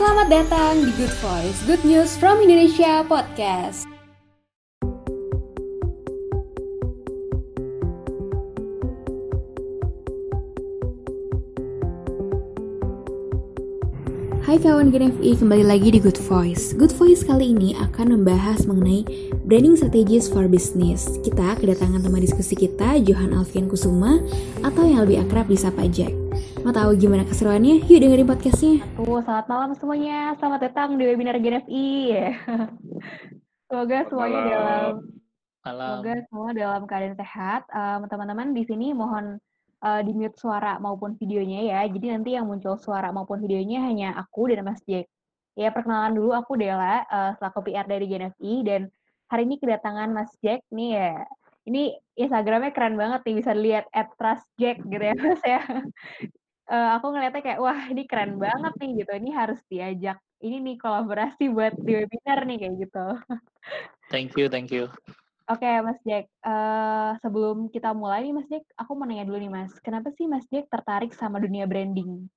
Selamat datang di Good Voice, Good News from Indonesia Podcast. Hai kawan GNFI, kembali lagi di Good Voice. Good Voice kali ini akan membahas mengenai branding strategies for business. Kita kedatangan teman diskusi kita, Johan Alfian Kusuma, atau yang lebih akrab disapa Jack. Mau tahu gimana keseruannya? Yuk dengerin podcastnya. Oh, selamat malam semuanya. Selamat datang di webinar GNFI. Semoga semuanya malam. dalam Malam. semoga semua dalam keadaan sehat. Um, teman-teman di sini mohon uh, di mute suara maupun videonya ya. Jadi nanti yang muncul suara maupun videonya hanya aku dan Mas Jack. Ya, perkenalan dulu aku Dela, uh, selaku PR dari GNFI dan hari ini kedatangan Mas Jack nih ya. Ini Instagramnya keren banget nih bisa dilihat at Trust Jack gitu ya Mas ya. Eh, aku ngeliatnya kayak wah ini keren banget nih gitu. Ini harus diajak ini nih kolaborasi buat di webinar nih kayak gitu. Thank you, thank you. Oke, Mas Jack. eh sebelum kita mulai nih, Mas Jack, aku mau nanya dulu nih, Mas. Kenapa sih Mas Jack tertarik sama dunia branding?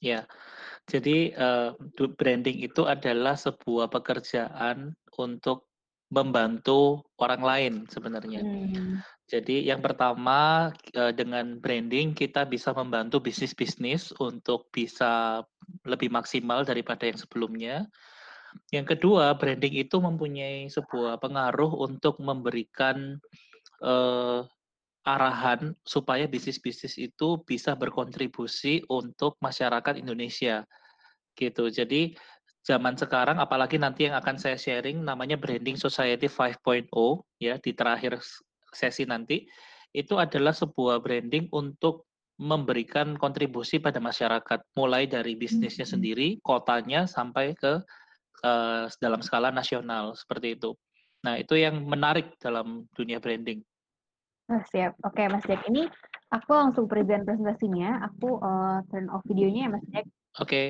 Ya, jadi eh, du- branding itu adalah sebuah pekerjaan untuk membantu orang lain sebenarnya. Hmm. Jadi yang pertama eh, dengan branding kita bisa membantu bisnis-bisnis untuk bisa lebih maksimal daripada yang sebelumnya. Yang kedua, branding itu mempunyai sebuah pengaruh untuk memberikan eh, arahan supaya bisnis-bisnis itu bisa berkontribusi untuk masyarakat Indonesia gitu. Jadi zaman sekarang apalagi nanti yang akan saya sharing namanya Branding Society 5.0 ya di terakhir sesi nanti itu adalah sebuah branding untuk memberikan kontribusi pada masyarakat mulai dari bisnisnya Hmm. sendiri, kotanya sampai ke eh, dalam skala nasional seperti itu. Nah, itu yang menarik dalam dunia branding. Oh, siap. Oke, Mas Jack. Ini aku langsung present presentasinya. Aku eh, turn off videonya ya, Mas Jack. Oke.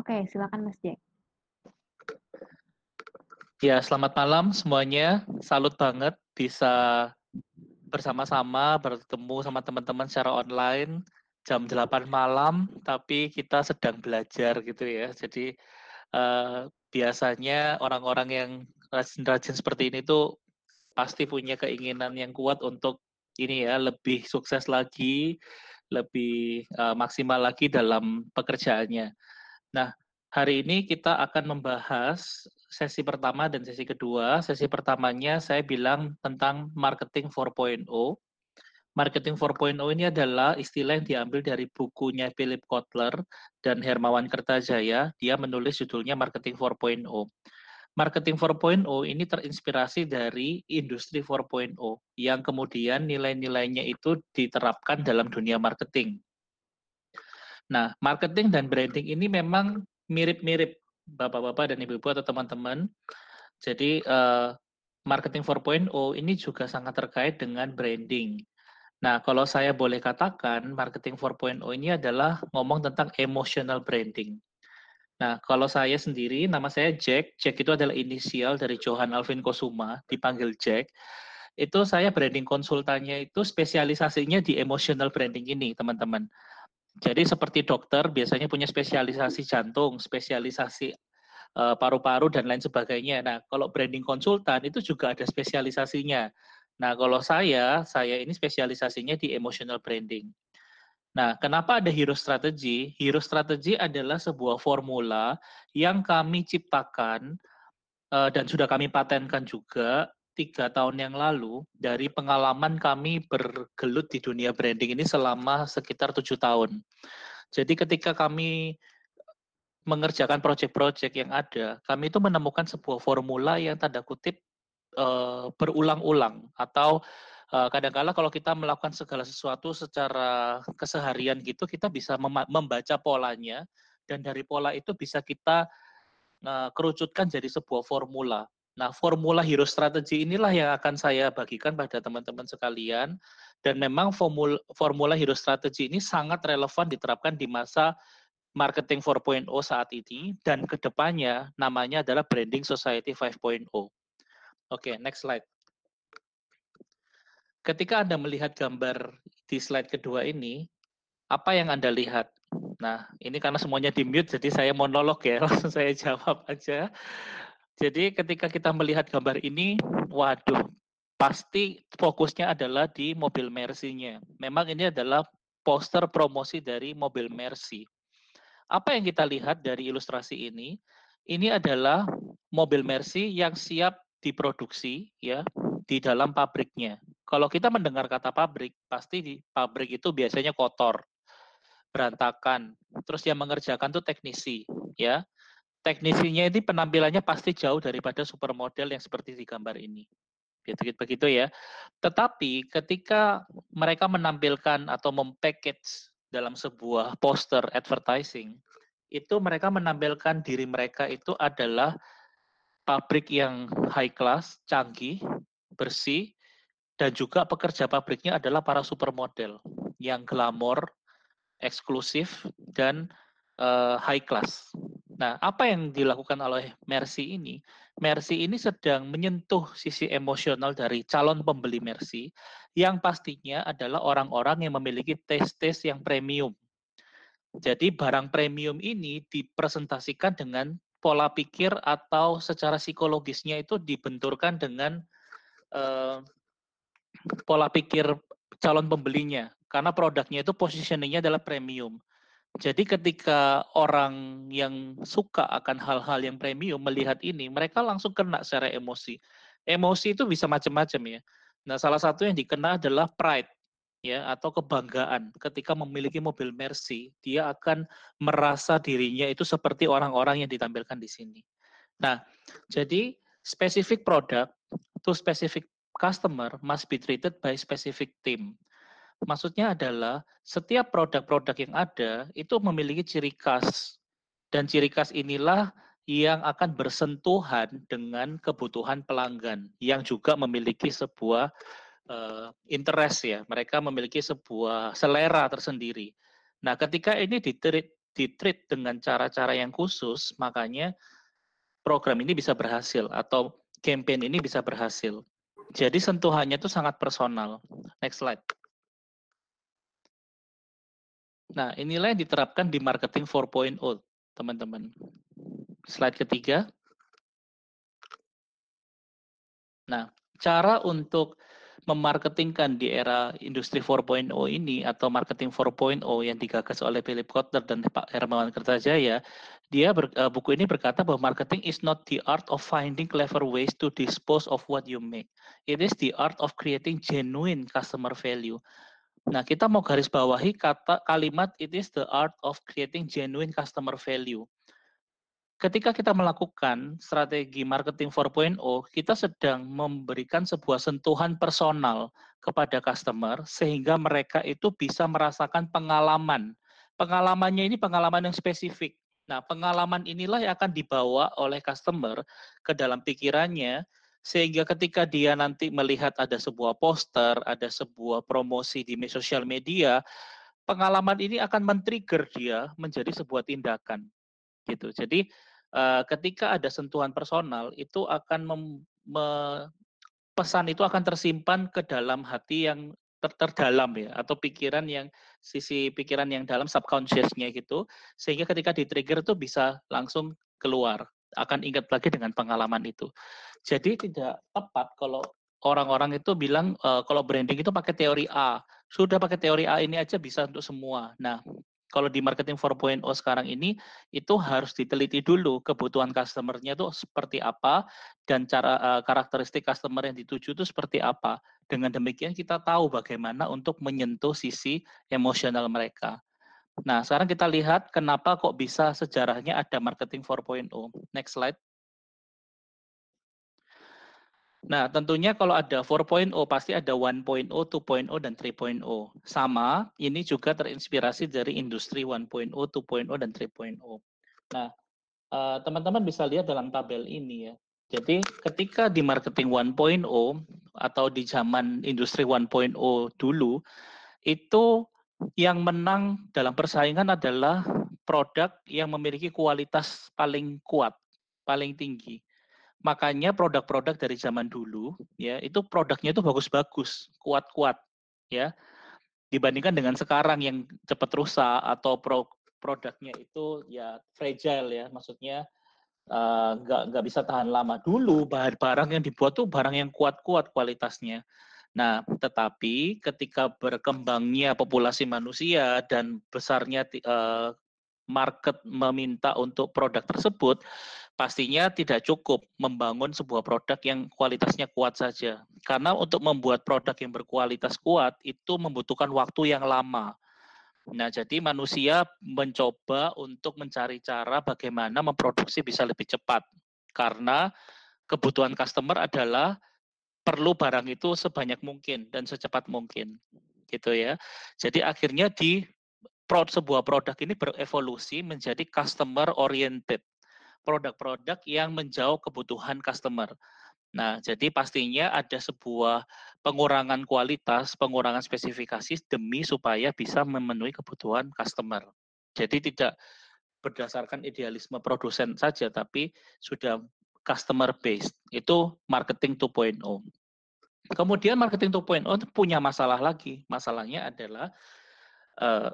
Oke, silakan Mas Jack. Ya, selamat malam semuanya. Salut banget bisa bersama-sama bertemu sama teman-teman secara online jam 8 malam, tapi kita sedang belajar gitu ya. Jadi eh, biasanya orang-orang yang rajin-rajin seperti ini tuh pasti punya keinginan yang kuat untuk ini ya lebih sukses lagi, lebih eh, maksimal lagi dalam pekerjaannya. Nah, hari ini kita akan membahas sesi pertama dan sesi kedua. Sesi pertamanya saya bilang tentang marketing 4.0. Marketing 4.0 ini adalah istilah yang diambil dari bukunya Philip Kotler dan Hermawan Kertajaya. Dia menulis judulnya Marketing 4.0. Marketing 4.0 ini terinspirasi dari industri 4.0 yang kemudian nilai-nilainya itu diterapkan dalam dunia marketing. Nah, marketing dan branding ini memang mirip-mirip Bapak-bapak dan Ibu-ibu atau teman-teman. Jadi eh, marketing 4.0 ini juga sangat terkait dengan branding. Nah, kalau saya boleh katakan marketing 4.0 ini adalah ngomong tentang emotional branding. Nah, kalau saya sendiri, nama saya Jack. Jack itu adalah inisial dari Johan Alvin Kosuma, dipanggil Jack. Itu saya branding konsultannya itu spesialisasinya di emotional branding ini, teman-teman. Jadi seperti dokter biasanya punya spesialisasi jantung, spesialisasi eh, paru-paru dan lain sebagainya. Nah, kalau branding konsultan itu juga ada spesialisasinya. Nah, kalau saya, saya ini spesialisasinya di emotional branding. Nah, kenapa ada hero strategy? Hero strategy adalah sebuah formula yang kami ciptakan eh, dan sudah kami patenkan juga tiga tahun yang lalu dari pengalaman kami bergelut di dunia branding ini selama sekitar tujuh tahun. Jadi ketika kami mengerjakan proyek-proyek yang ada, kami itu menemukan sebuah formula yang tanda kutip eh, berulang-ulang atau eh, kadang-kala kalau kita melakukan segala sesuatu secara keseharian gitu, kita bisa membaca polanya dan dari pola itu bisa kita eh, kerucutkan jadi sebuah formula. Nah, formula hero strategy inilah yang akan saya bagikan pada teman-teman sekalian. Dan memang formula, formula hero strategy ini sangat relevan diterapkan di masa marketing 4.0 saat ini dan ke depannya namanya adalah branding society 5.0. Oke, next slide. Ketika Anda melihat gambar di slide kedua ini, apa yang Anda lihat? Nah, ini karena semuanya di mute, jadi saya monolog ya, langsung saya jawab aja. Jadi ketika kita melihat gambar ini, waduh, pasti fokusnya adalah di mobil Mercy-nya. Memang ini adalah poster promosi dari mobil Mercy. Apa yang kita lihat dari ilustrasi ini? Ini adalah mobil Mercy yang siap diproduksi ya di dalam pabriknya. Kalau kita mendengar kata pabrik, pasti di pabrik itu biasanya kotor, berantakan. Terus yang mengerjakan tuh teknisi, ya. Teknisinya ini penampilannya pasti jauh daripada supermodel yang seperti di gambar ini gitu begitu ya. Tetapi ketika mereka menampilkan atau mempackage dalam sebuah poster advertising, itu mereka menampilkan diri mereka itu adalah pabrik yang high class, canggih, bersih, dan juga pekerja pabriknya adalah para supermodel yang glamor, eksklusif, dan uh, high class. Nah, apa yang dilakukan oleh Mercy ini? Mercy ini sedang menyentuh sisi emosional dari calon pembeli Mercy yang pastinya adalah orang-orang yang memiliki tes-tes yang premium. Jadi barang premium ini dipresentasikan dengan pola pikir atau secara psikologisnya itu dibenturkan dengan uh, pola pikir calon pembelinya karena produknya itu positioningnya adalah premium. Jadi ketika orang yang suka akan hal-hal yang premium melihat ini, mereka langsung kena secara emosi. Emosi itu bisa macam-macam ya. Nah, salah satu yang dikena adalah pride ya atau kebanggaan ketika memiliki mobil Mercy, dia akan merasa dirinya itu seperti orang-orang yang ditampilkan di sini. Nah, jadi specific product to specific customer must be treated by specific team. Maksudnya adalah setiap produk-produk yang ada itu memiliki ciri khas dan ciri khas inilah yang akan bersentuhan dengan kebutuhan pelanggan yang juga memiliki sebuah uh, interest ya. Mereka memiliki sebuah selera tersendiri. Nah, ketika ini ditreat, ditreat dengan cara-cara yang khusus, makanya program ini bisa berhasil atau campaign ini bisa berhasil. Jadi sentuhannya itu sangat personal. Next slide. Nah, inilah yang diterapkan di marketing 4.0, teman-teman. Slide ketiga. Nah, cara untuk memarketingkan di era industri 4.0 ini atau marketing 4.0 yang digagas oleh Philip Kotler dan Pak Hermawan Kertajaya, dia ber, uh, buku ini berkata bahwa marketing is not the art of finding clever ways to dispose of what you make. It is the art of creating genuine customer value. Nah, kita mau garis bawahi kata kalimat it is the art of creating genuine customer value. Ketika kita melakukan strategi marketing 4.0, kita sedang memberikan sebuah sentuhan personal kepada customer sehingga mereka itu bisa merasakan pengalaman. Pengalamannya ini pengalaman yang spesifik. Nah, pengalaman inilah yang akan dibawa oleh customer ke dalam pikirannya sehingga ketika dia nanti melihat ada sebuah poster, ada sebuah promosi di sosial media, pengalaman ini akan men-trigger dia menjadi sebuah tindakan. Gitu. Jadi uh, ketika ada sentuhan personal itu akan mem, me, pesan itu akan tersimpan ke dalam hati yang ter terdalam ya atau pikiran yang sisi pikiran yang dalam subconsciousnya gitu sehingga ketika di trigger itu bisa langsung keluar akan ingat lagi dengan pengalaman itu. Jadi tidak tepat kalau orang-orang itu bilang uh, kalau branding itu pakai teori A. Sudah pakai teori A ini aja bisa untuk semua. Nah, kalau di marketing 4.0 sekarang ini itu harus diteliti dulu kebutuhan customer-nya itu seperti apa dan cara uh, karakteristik customer yang dituju itu seperti apa. Dengan demikian kita tahu bagaimana untuk menyentuh sisi emosional mereka. Nah, sekarang kita lihat kenapa kok bisa sejarahnya ada marketing 4.0. Next slide. Nah, tentunya kalau ada 4.0 pasti ada 1.0, 2.0 dan 3.0. Sama, ini juga terinspirasi dari industri 1.0, 2.0 dan 3.0. Nah, eh, teman-teman bisa lihat dalam tabel ini ya. Jadi ketika di marketing 1.0 atau di zaman industri 1.0 dulu itu yang menang dalam persaingan adalah produk yang memiliki kualitas paling kuat, paling tinggi. Makanya produk-produk dari zaman dulu ya itu produknya itu bagus-bagus, kuat-kuat ya. Dibandingkan dengan sekarang yang cepat rusak atau pro produknya itu ya fragile ya, maksudnya uh, nggak bisa tahan lama. Dulu bahan barang yang dibuat tuh barang yang kuat-kuat kualitasnya. Nah, tetapi ketika berkembangnya populasi manusia dan besarnya uh, market meminta untuk produk tersebut, pastinya tidak cukup membangun sebuah produk yang kualitasnya kuat saja. Karena untuk membuat produk yang berkualitas kuat itu membutuhkan waktu yang lama. Nah, jadi manusia mencoba untuk mencari cara bagaimana memproduksi bisa lebih cepat. Karena kebutuhan customer adalah perlu barang itu sebanyak mungkin dan secepat mungkin gitu ya. Jadi akhirnya di pro, sebuah produk ini berevolusi menjadi customer oriented. Produk-produk yang menjauh kebutuhan customer. Nah, jadi pastinya ada sebuah pengurangan kualitas, pengurangan spesifikasi demi supaya bisa memenuhi kebutuhan customer. Jadi tidak berdasarkan idealisme produsen saja, tapi sudah customer based. Itu marketing 2.0. Kemudian marketing 2.0 punya masalah lagi. Masalahnya adalah uh,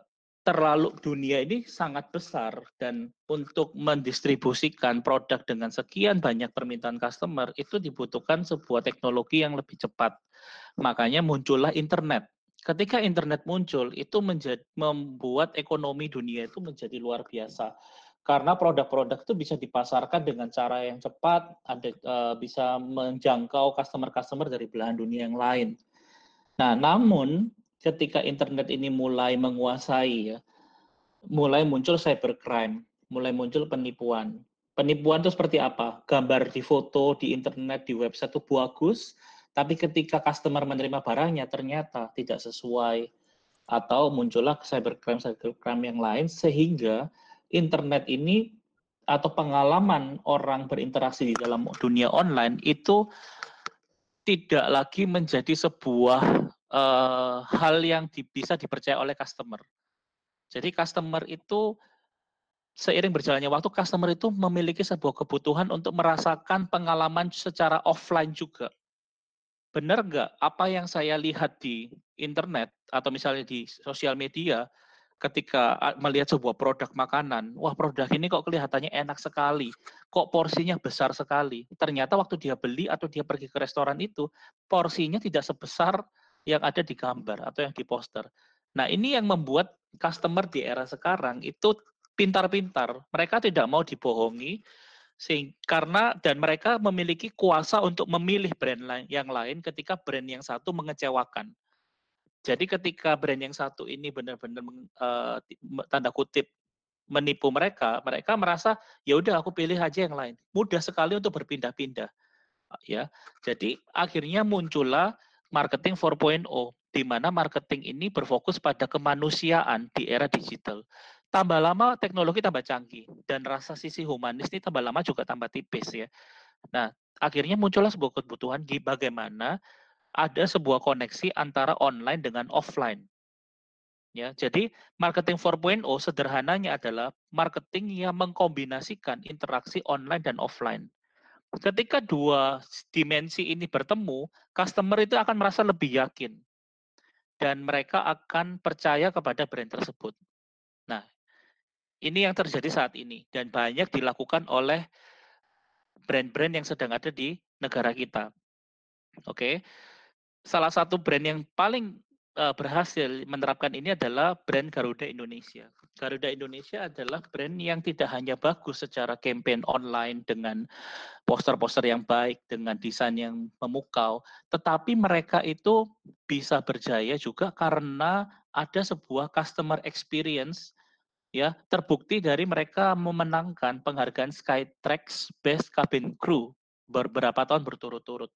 terlalu dunia ini sangat besar dan untuk mendistribusikan produk dengan sekian banyak permintaan customer itu dibutuhkan sebuah teknologi yang lebih cepat. Makanya muncullah internet. Ketika internet muncul itu menjadi, membuat ekonomi dunia itu menjadi luar biasa karena produk-produk itu bisa dipasarkan dengan cara yang cepat, ada uh, bisa menjangkau customer-customer dari belahan dunia yang lain. Nah, namun ketika internet ini mulai menguasai ya, mulai muncul cybercrime, mulai muncul penipuan. Penipuan itu seperti apa? Gambar di foto, di internet, di website itu bagus, tapi ketika customer menerima barangnya ternyata tidak sesuai atau muncullah cybercrime cybercrime yang lain sehingga internet ini atau pengalaman orang berinteraksi di dalam dunia online itu tidak lagi menjadi sebuah uh, hal yang di, bisa dipercaya oleh customer. Jadi customer itu seiring berjalannya waktu customer itu memiliki sebuah kebutuhan untuk merasakan pengalaman secara offline juga. Benar nggak apa yang saya lihat di internet atau misalnya di sosial media ketika melihat sebuah produk makanan, wah produk ini kok kelihatannya enak sekali, kok porsinya besar sekali. Ternyata waktu dia beli atau dia pergi ke restoran itu, porsinya tidak sebesar yang ada di gambar atau yang di poster. Nah ini yang membuat customer di era sekarang itu pintar-pintar. Mereka tidak mau dibohongi, karena dan mereka memiliki kuasa untuk memilih brand lain, yang lain ketika brand yang satu mengecewakan. Jadi ketika brand yang satu ini benar-benar uh, tanda kutip menipu mereka, mereka merasa ya udah aku pilih aja yang lain. Mudah sekali untuk berpindah-pindah. Ya. Jadi akhirnya muncullah marketing 4.0 di mana marketing ini berfokus pada kemanusiaan di era digital. Tambah lama teknologi tambah canggih dan rasa sisi humanis ini tambah lama juga tambah tipis ya. Nah, akhirnya muncullah sebuah kebutuhan di bagaimana ada sebuah koneksi antara online dengan offline. Ya, jadi marketing 4.0 sederhananya adalah marketing yang mengkombinasikan interaksi online dan offline. Ketika dua dimensi ini bertemu, customer itu akan merasa lebih yakin dan mereka akan percaya kepada brand tersebut. Nah, ini yang terjadi saat ini dan banyak dilakukan oleh brand-brand yang sedang ada di negara kita. Oke salah satu brand yang paling uh, berhasil menerapkan ini adalah brand Garuda Indonesia. Garuda Indonesia adalah brand yang tidak hanya bagus secara campaign online dengan poster-poster yang baik, dengan desain yang memukau, tetapi mereka itu bisa berjaya juga karena ada sebuah customer experience ya terbukti dari mereka memenangkan penghargaan Skytrax Best Cabin Crew beberapa tahun berturut-turut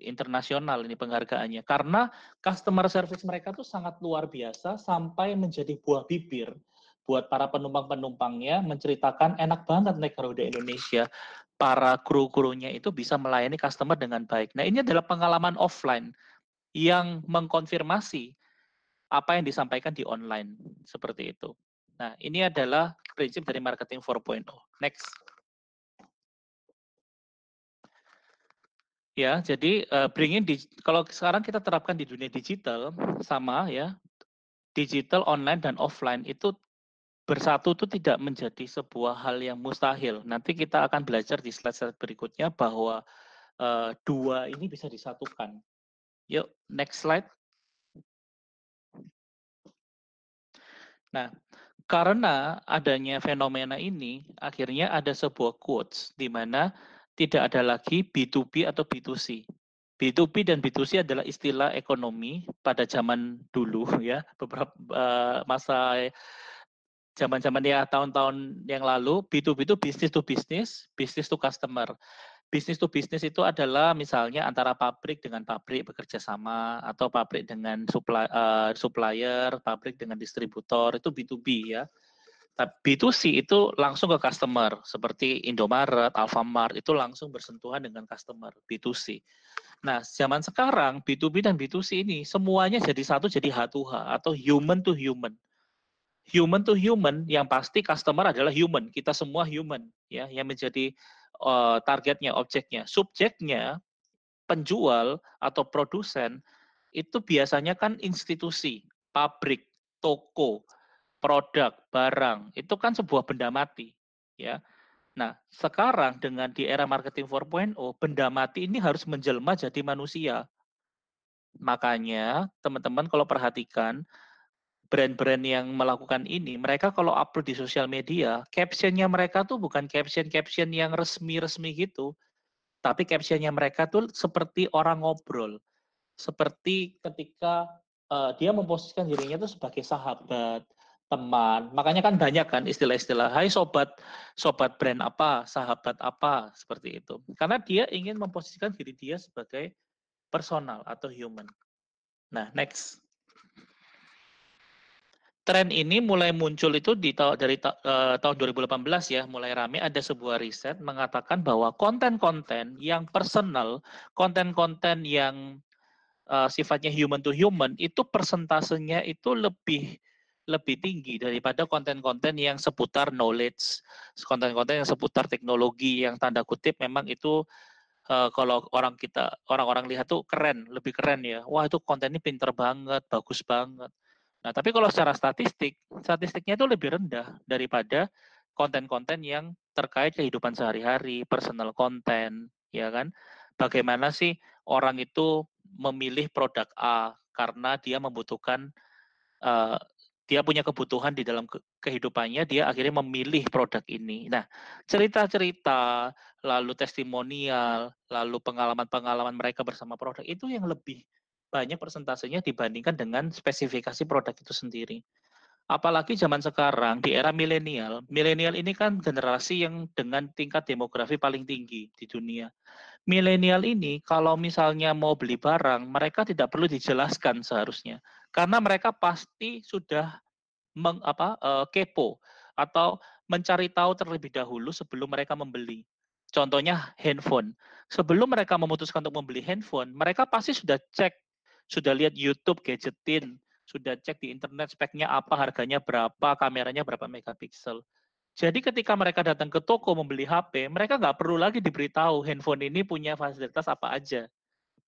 internasional ini penghargaannya karena customer service mereka tuh sangat luar biasa sampai menjadi buah bibir buat para penumpang-penumpangnya menceritakan enak banget naik Garuda Indonesia. Para kru-krunya itu bisa melayani customer dengan baik. Nah, ini adalah pengalaman offline yang mengkonfirmasi apa yang disampaikan di online seperti itu. Nah, ini adalah prinsip dari marketing 4.0. Next. Ya, jadi uh, bringing di, kalau sekarang kita terapkan di dunia digital sama ya, digital online dan offline itu bersatu itu tidak menjadi sebuah hal yang mustahil. Nanti kita akan belajar di slide-slide berikutnya bahwa uh, dua ini bisa disatukan. Yuk, next slide. Nah, karena adanya fenomena ini, akhirnya ada sebuah quotes di mana tidak ada lagi B2B atau B2C. B2B dan B2C adalah istilah ekonomi pada zaman dulu ya, beberapa uh, masa zaman-zaman ya tahun-tahun yang lalu B2B itu bisnis to bisnis, bisnis to customer. Bisnis to bisnis itu adalah misalnya antara pabrik dengan pabrik bekerja sama atau pabrik dengan supply, uh, supplier, pabrik dengan distributor itu B2B ya. Tapi B2C itu langsung ke customer, seperti Indomaret, Alfamart, itu langsung bersentuhan dengan customer, B2C. Nah, zaman sekarang B2B dan B2C ini semuanya jadi satu, jadi H2H atau human to human. Human to human, yang pasti customer adalah human, kita semua human, ya, yang menjadi uh, targetnya, objeknya. Subjeknya, penjual atau produsen, itu biasanya kan institusi, pabrik, toko, produk, barang, itu kan sebuah benda mati, ya. Nah, sekarang dengan di era marketing 4.0, benda mati ini harus menjelma jadi manusia. Makanya, teman-teman kalau perhatikan, brand-brand yang melakukan ini, mereka kalau upload di sosial media, captionnya mereka tuh bukan caption-caption yang resmi-resmi gitu, tapi captionnya mereka tuh seperti orang ngobrol, seperti ketika uh, dia memposisikan dirinya tuh sebagai sahabat, teman. Makanya kan banyak kan istilah-istilah, hai sobat, sobat brand apa, sahabat apa, seperti itu. Karena dia ingin memposisikan diri dia sebagai personal atau human. Nah, next. Tren ini mulai muncul itu di dari uh, tahun 2018 ya, mulai rame ada sebuah riset mengatakan bahwa konten-konten yang personal, konten-konten yang uh, sifatnya human to human itu persentasenya itu lebih lebih tinggi daripada konten-konten yang seputar knowledge, konten-konten yang seputar teknologi yang tanda kutip memang itu uh, kalau orang kita orang-orang lihat tuh keren, lebih keren ya. Wah, itu kontennya pinter banget, bagus banget. Nah, tapi kalau secara statistik, statistiknya itu lebih rendah daripada konten-konten yang terkait kehidupan sehari-hari, personal content, ya kan? Bagaimana sih orang itu memilih produk A karena dia membutuhkan uh, dia punya kebutuhan di dalam kehidupannya, dia akhirnya memilih produk ini. Nah, cerita-cerita, lalu testimonial, lalu pengalaman-pengalaman mereka bersama produk itu yang lebih banyak persentasenya dibandingkan dengan spesifikasi produk itu sendiri. Apalagi zaman sekarang di era milenial, milenial ini kan generasi yang dengan tingkat demografi paling tinggi di dunia. Milenial ini kalau misalnya mau beli barang, mereka tidak perlu dijelaskan seharusnya karena mereka pasti sudah meng, apa, uh, kepo atau mencari tahu terlebih dahulu sebelum mereka membeli. Contohnya handphone. Sebelum mereka memutuskan untuk membeli handphone, mereka pasti sudah cek, sudah lihat YouTube gadgetin, sudah cek di internet speknya apa, harganya berapa, kameranya berapa megapiksel. Jadi ketika mereka datang ke toko membeli HP, mereka nggak perlu lagi diberitahu handphone ini punya fasilitas apa aja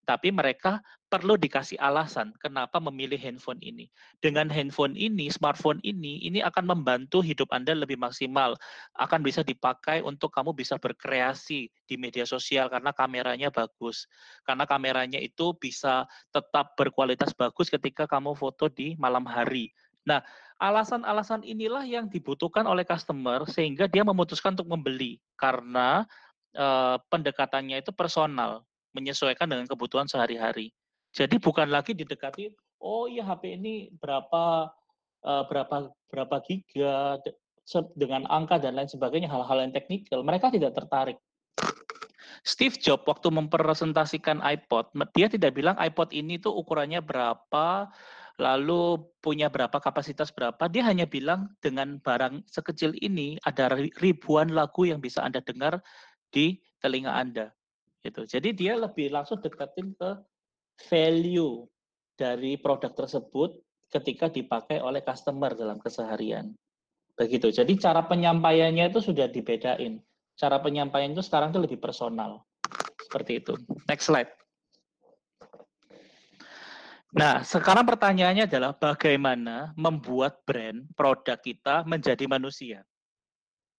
tapi mereka perlu dikasih alasan kenapa memilih handphone ini. Dengan handphone ini, smartphone ini, ini akan membantu hidup Anda lebih maksimal. Akan bisa dipakai untuk kamu bisa berkreasi di media sosial karena kameranya bagus. Karena kameranya itu bisa tetap berkualitas bagus ketika kamu foto di malam hari. Nah, alasan-alasan inilah yang dibutuhkan oleh customer sehingga dia memutuskan untuk membeli karena uh, pendekatannya itu personal menyesuaikan dengan kebutuhan sehari-hari. Jadi bukan lagi didekati, oh iya HP ini berapa uh, berapa berapa giga dengan angka dan lain sebagainya hal-hal yang teknikal. Mereka tidak tertarik. Steve Jobs waktu mempresentasikan iPod, dia tidak bilang iPod ini tuh ukurannya berapa, lalu punya berapa kapasitas berapa. Dia hanya bilang dengan barang sekecil ini ada ribuan lagu yang bisa Anda dengar di telinga Anda gitu. Jadi dia lebih langsung deketin ke value dari produk tersebut ketika dipakai oleh customer dalam keseharian. Begitu. Jadi cara penyampaiannya itu sudah dibedain. Cara penyampaian itu sekarang itu lebih personal. Seperti itu. Next slide. Nah, sekarang pertanyaannya adalah bagaimana membuat brand produk kita menjadi manusia.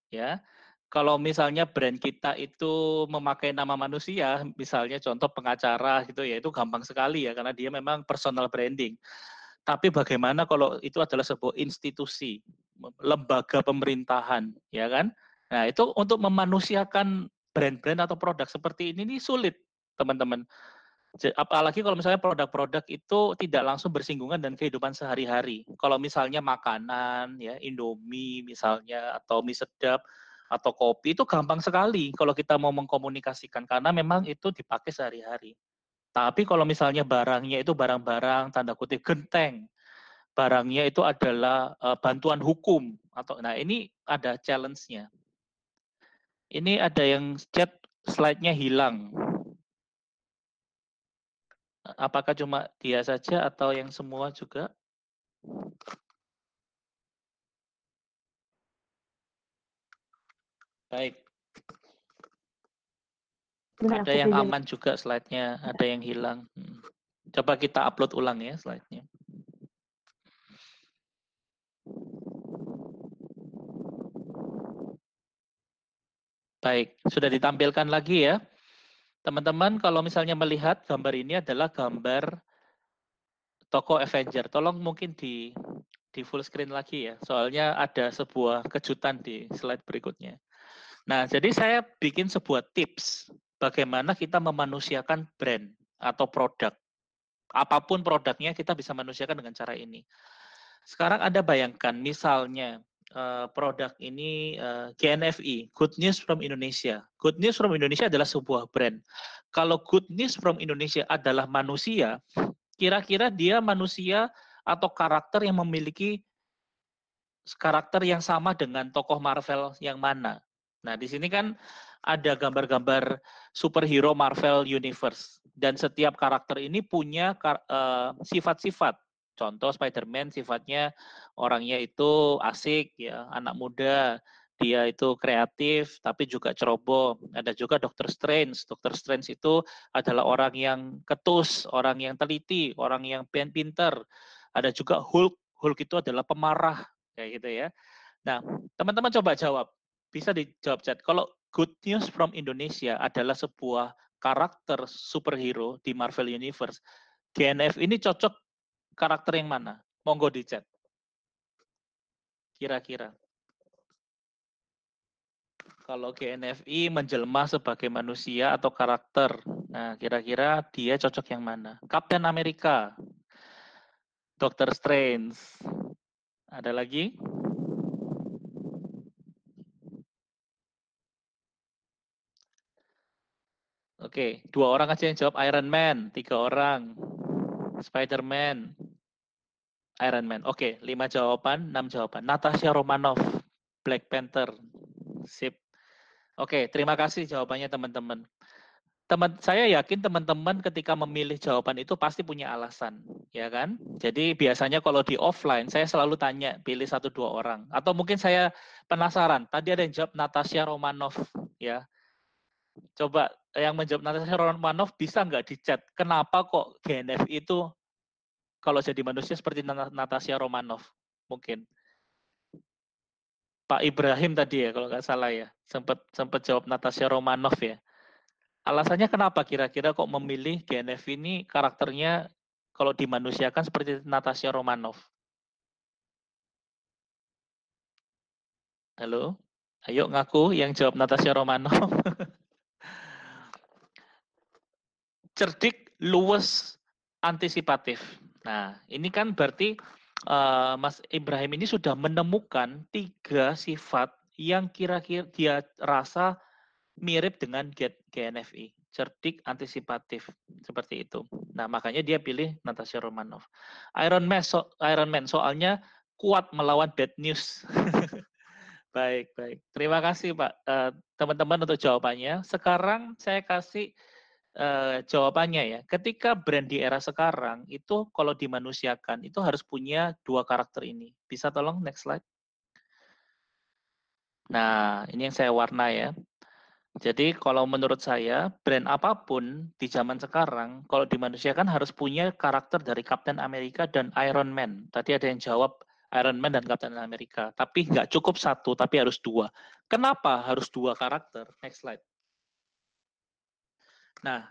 Ya. Kalau misalnya brand kita itu memakai nama manusia, misalnya contoh pengacara gitu ya, itu gampang sekali ya karena dia memang personal branding. Tapi bagaimana kalau itu adalah sebuah institusi, lembaga pemerintahan, ya kan? Nah, itu untuk memanusiakan brand-brand atau produk seperti ini ini sulit, teman-teman apalagi kalau misalnya produk-produk itu tidak langsung bersinggungan dengan kehidupan sehari-hari. Kalau misalnya makanan, ya Indomie misalnya atau mie sedap atau kopi itu gampang sekali kalau kita mau mengkomunikasikan karena memang itu dipakai sehari-hari. Tapi kalau misalnya barangnya itu barang-barang tanda kutip genteng, barangnya itu adalah uh, bantuan hukum atau nah ini ada challenge-nya. Ini ada yang chat slide-nya hilang. Apakah cuma dia saja atau yang semua juga? Baik. Ada yang aman juga slide-nya, ada yang hilang. Hmm. Coba kita upload ulang ya slide-nya. Baik, sudah ditampilkan lagi ya. Teman-teman kalau misalnya melihat gambar ini adalah gambar toko Avenger. Tolong mungkin di di full screen lagi ya. Soalnya ada sebuah kejutan di slide berikutnya. Nah, jadi saya bikin sebuah tips bagaimana kita memanusiakan brand atau produk. Apa pun produknya kita bisa manusiakan dengan cara ini. Sekarang Anda bayangkan misalnya uh, produk ini eh, GNFI, Good News from Indonesia. Good News from Indonesia adalah sebuah brand. Kalau Good News from Indonesia adalah manusia, kira-kira dia manusia atau karakter yang memiliki karakter yang sama dengan tokoh Marvel yang mana? Nah, di sini kan ada gambar-gambar superhero Marvel Universe dan setiap karakter ini punya eh, sifat-sifat. Uh, Contoh Spider-Man sifatnya orangnya itu asik ya, anak muda, dia itu kreatif tapi juga ceroboh. Ada juga Doctor Strange. Doctor Strange itu adalah orang yang ketus, orang yang teliti, orang yang pinter. Ada juga Hulk. Hulk itu adalah pemarah kayak gitu ya. Nah, teman-teman coba jawab. Bisa dijawab chat. Kalau Good News from Indonesia adalah sebuah karakter superhero di Marvel Universe. GNF ini cocok karakter yang mana? Monggo di chat. Kira-kira. Kalau GNFI menjelma sebagai manusia atau karakter, nah kira-kira dia cocok yang mana? Captain Amerika, Doctor Strange, ada lagi? Oke, dua orang aja yang jawab Iron Man, tiga orang. Spider-Man, Iron Man. Oke, lima jawaban, enam jawaban. Natasha Romanoff, Black Panther. Sip. Oke, terima kasih jawabannya teman-teman. Teman saya yakin teman-teman ketika memilih jawaban itu pasti punya alasan, ya kan? Jadi biasanya kalau di offline saya selalu tanya pilih satu dua orang atau mungkin saya penasaran. Tadi ada yang jawab Natasha Romanoff, ya. Coba yang menjawab Natasha Romanoff bisa nggak di chat? Kenapa kok GNF itu kalau jadi manusia seperti Natasha Romanov mungkin. Pak Ibrahim tadi ya kalau nggak salah ya sempat sempat jawab Natasha Romanov ya. Alasannya kenapa kira-kira kok memilih GNF ini karakternya kalau dimanusiakan seperti Natasha Romanov? Halo, ayo ngaku yang jawab Natasha Romanov. Cerdik, luwes, antisipatif. Nah, ini kan berarti uh, Mas Ibrahim ini sudah menemukan tiga sifat yang kira-kira dia rasa mirip dengan GNFI, cerdik, antisipatif, seperti itu. Nah, makanya dia pilih Natasha Romanov. Iron Man, so, Iron Man soalnya kuat melawan bad news. baik, baik. Terima kasih Pak, eh, teman-teman uh, untuk jawabannya. Sekarang saya kasih uh, jawabannya ya, ketika brand di era sekarang itu kalau dimanusiakan itu harus punya dua karakter ini. Bisa tolong next slide? Nah, ini yang saya warna ya. Jadi kalau menurut saya, brand apa pun di zaman sekarang, kalau dimanusiakan harus punya karakter dari Captain America dan Iron Man. Tadi ada yang jawab Iron Man dan Captain America. Tapi nggak cukup satu, tapi harus dua. Kenapa harus dua karakter? Next slide. Nah,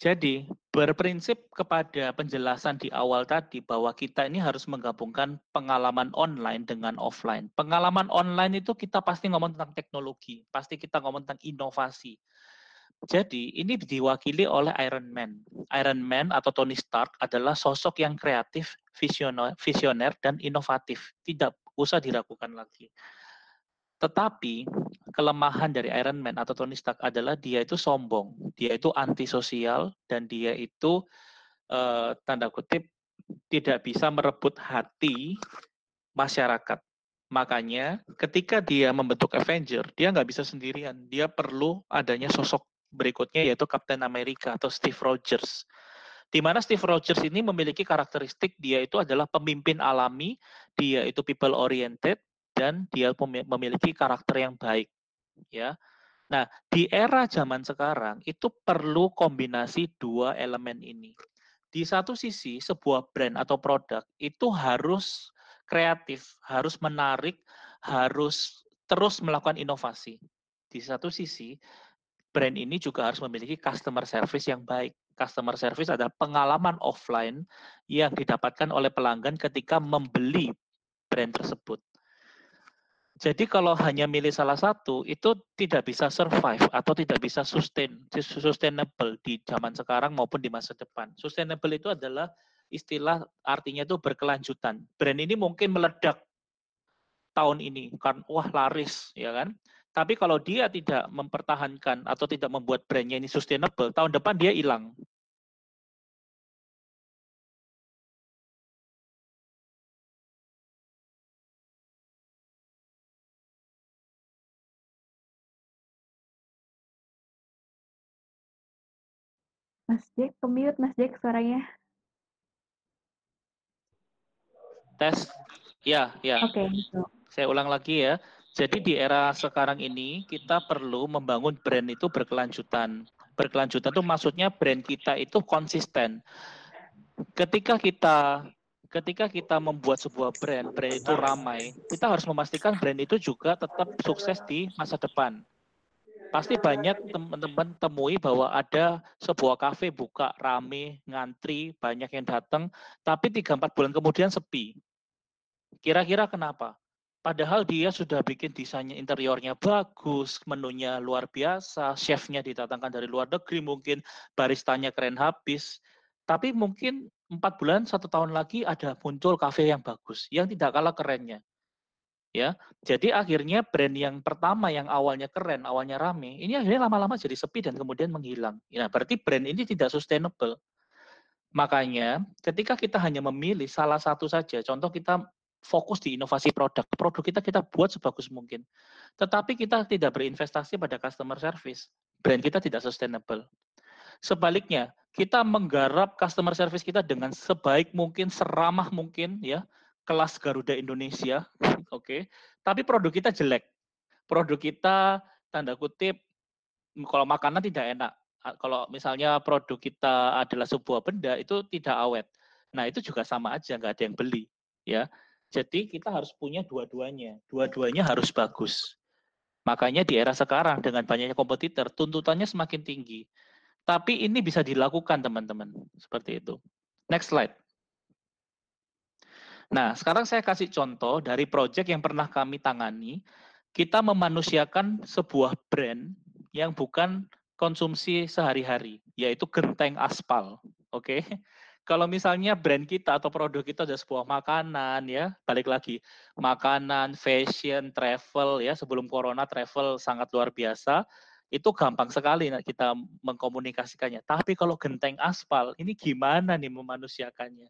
jadi berprinsip kepada penjelasan di awal tadi bahwa kita ini harus menggabungkan pengalaman online dengan offline. Pengalaman online itu kita pasti ngomong tentang teknologi, pasti kita ngomong tentang inovasi. Jadi ini diwakili oleh Iron Man. Iron Man atau Tony Stark adalah sosok yang kreatif, visioner, dan inovatif. Tidak usah diragukan lagi. Tetapi kelemahan dari Iron Man atau Tony Stark adalah dia itu sombong, dia itu antisosial dan dia itu uh, tanda kutip tidak bisa merebut hati masyarakat. Makanya ketika dia membentuk Avenger, dia nggak bisa sendirian. Dia perlu adanya sosok berikutnya yaitu Captain America atau Steve Rogers. Di mana Steve Rogers ini memiliki karakteristik dia itu adalah pemimpin alami, dia itu people oriented, dan dia memiliki karakter yang baik ya. Nah, di era zaman sekarang itu perlu kombinasi dua elemen ini. Di satu sisi sebuah brand atau produk itu harus kreatif, harus menarik, harus terus melakukan inovasi. Di satu sisi brand ini juga harus memiliki customer service yang baik. Customer service adalah pengalaman offline yang didapatkan oleh pelanggan ketika membeli brand tersebut. Jadi kalau hanya milih salah satu itu tidak bisa survive atau tidak bisa sustain sustainable di zaman sekarang maupun di masa depan. Sustainable itu adalah istilah artinya itu berkelanjutan. Brand ini mungkin meledak tahun ini kan wah laris ya kan. Tapi kalau dia tidak mempertahankan atau tidak membuat brandnya ini sustainable, tahun depan dia hilang. Mas Jack, kemute Mas Jack suaranya. Tes. Ya, ya. Oke, okay, gitu. Saya ulang lagi ya. Jadi di era sekarang ini kita perlu membangun brand itu berkelanjutan. Berkelanjutan itu maksudnya brand kita itu konsisten. Ketika kita ketika kita membuat sebuah brand, brand itu ramai, kita harus memastikan brand itu juga tetap sukses di masa depan pasti banyak teman-teman temui bahwa ada sebuah kafe buka rame, ngantri, banyak yang datang, tapi 3-4 bulan kemudian sepi. Kira-kira kenapa? Padahal dia sudah bikin desainnya interiornya bagus, menunya luar biasa, chefnya didatangkan dari luar negeri, mungkin baristanya keren habis. Tapi mungkin empat bulan, satu tahun lagi ada muncul kafe yang bagus, yang tidak kalah kerennya ya. Jadi akhirnya brand yang pertama yang awalnya keren, awalnya rame, ini akhirnya lama-lama jadi sepi dan kemudian menghilang. Ya, berarti brand ini tidak sustainable. Makanya ketika kita hanya memilih salah satu saja, contoh kita fokus di inovasi produk, produk kita kita buat sebagus mungkin. Tetapi kita tidak berinvestasi pada customer service, brand kita tidak sustainable. Sebaliknya, kita menggarap customer service kita dengan sebaik mungkin, seramah mungkin ya, kelas Garuda Indonesia, oke. Okay. Tapi produk kita jelek. Produk kita tanda kutip kalau makanan tidak enak. Kalau misalnya produk kita adalah sebuah benda itu tidak awet. Nah, itu juga sama aja nggak ada yang beli, ya. Jadi kita harus punya dua-duanya. Dua-duanya harus bagus. Makanya di era sekarang dengan banyaknya kompetitor, tuntutannya semakin tinggi. Tapi ini bisa dilakukan teman-teman, seperti itu. Next slide. Nah, sekarang saya kasih contoh dari proyek yang pernah kami tangani. Kita memanusiakan sebuah brand yang bukan konsumsi sehari-hari, yaitu genteng aspal. Oke. Okay? Kalau misalnya brand kita atau produk kita ada sebuah makanan ya, balik lagi, makanan, fashion, travel ya, sebelum corona travel sangat luar biasa, itu gampang sekali kita mengkomunikasikannya. Tapi kalau genteng aspal, ini gimana nih memanusiakannya?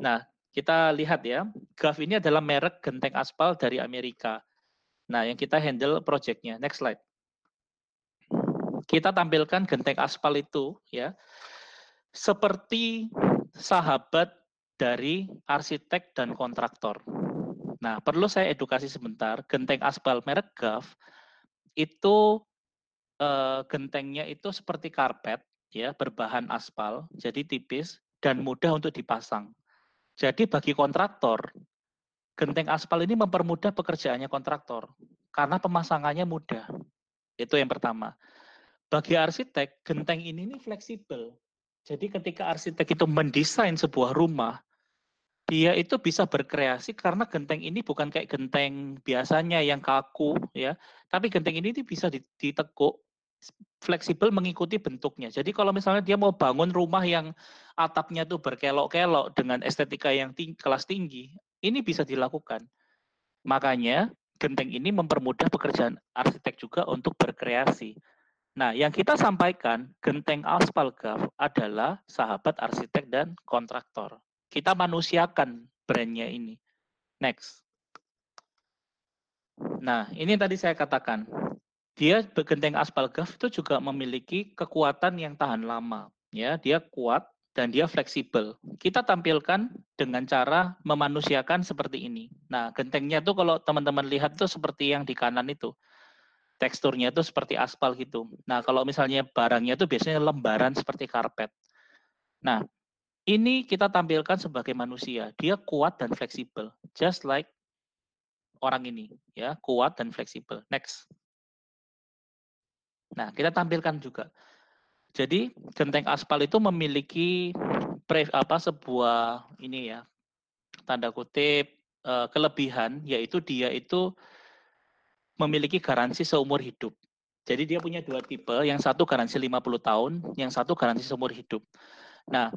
Nah, kita lihat ya, GAF ini adalah merek genteng aspal dari Amerika. Nah, yang kita handle projectnya. Next slide. Kita tampilkan genteng aspal itu ya, seperti sahabat dari arsitek dan kontraktor. Nah, perlu saya edukasi sebentar, genteng aspal merek GAF itu eh, gentengnya itu seperti karpet ya, berbahan aspal, jadi tipis dan mudah untuk dipasang. Jadi bagi kontraktor, genteng aspal ini mempermudah pekerjaannya kontraktor karena pemasangannya mudah. Itu yang pertama. Bagi arsitek, genteng ini, ini fleksibel. Jadi ketika arsitek itu mendesain sebuah rumah, dia itu bisa berkreasi karena genteng ini bukan kayak genteng biasanya yang kaku ya, tapi genteng ini bisa ditekuk fleksibel mengikuti bentuknya. Jadi kalau misalnya dia mau bangun rumah yang atapnya tuh berkelok-kelok dengan estetika yang tinggi, kelas tinggi, ini bisa dilakukan. Makanya genteng ini mempermudah pekerjaan arsitek juga untuk berkreasi. Nah, yang kita sampaikan, genteng aspal GAF adalah sahabat arsitek dan kontraktor. Kita manusiakan brandnya ini. Next. Nah, ini tadi saya katakan. Dia genteng aspal gas itu juga memiliki kekuatan yang tahan lama. Ya, dia kuat dan dia fleksibel. Kita tampilkan dengan cara memanusiakan seperti ini. Nah, gentengnya itu kalau teman-teman lihat tuh seperti yang di kanan itu. Teksturnya itu seperti aspal gitu. Nah, kalau misalnya barangnya itu biasanya lembaran seperti karpet. Nah, ini kita tampilkan sebagai manusia. Dia kuat dan fleksibel, just like orang ini, ya, kuat dan fleksibel. Next. Nah, kita tampilkan juga. Jadi, genteng aspal itu memiliki pre, apa sebuah ini ya, tanda kutip eh, kelebihan yaitu dia itu memiliki garansi seumur hidup. Jadi dia punya dua tipe, yang satu garansi 50 tahun, yang satu garansi seumur hidup. Nah,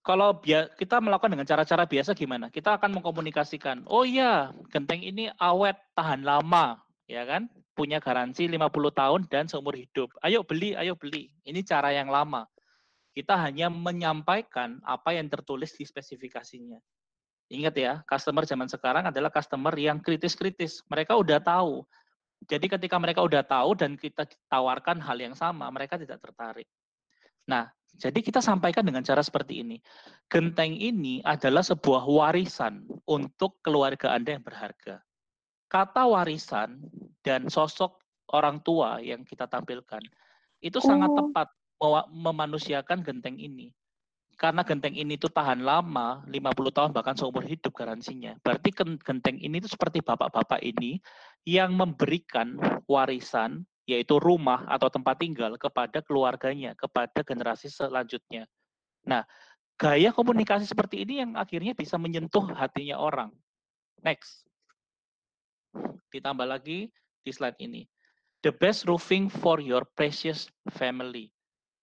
kalau kita melakukan dengan cara-cara biasa gimana? Kita akan mengkomunikasikan, oh iya, genteng ini awet, tahan lama, ya kan? Punya garansi 50 tahun dan seumur hidup. Ayo beli, ayo beli. Ini cara yang lama. Kita hanya menyampaikan apa yang tertulis di spesifikasinya. Ingat ya, customer zaman sekarang adalah customer yang kritis-kritis. Mereka udah tahu. Jadi ketika mereka udah tahu dan kita tawarkan hal yang sama, mereka tidak tertarik. Nah, jadi kita sampaikan dengan cara seperti ini. Genteng ini adalah sebuah warisan untuk keluarga Anda yang berharga. Kata warisan dan sosok orang tua yang kita tampilkan itu oh. sangat tepat memanusiakan genteng ini. Karena genteng ini itu tahan lama, 50 tahun bahkan seumur hidup garansinya. Berarti genteng ini itu seperti bapak-bapak ini yang memberikan warisan yaitu rumah atau tempat tinggal kepada keluarganya, kepada generasi selanjutnya. Nah, gaya komunikasi seperti ini yang akhirnya bisa menyentuh hatinya orang. Next. Ditambah lagi di slide ini. The best roofing for your precious family.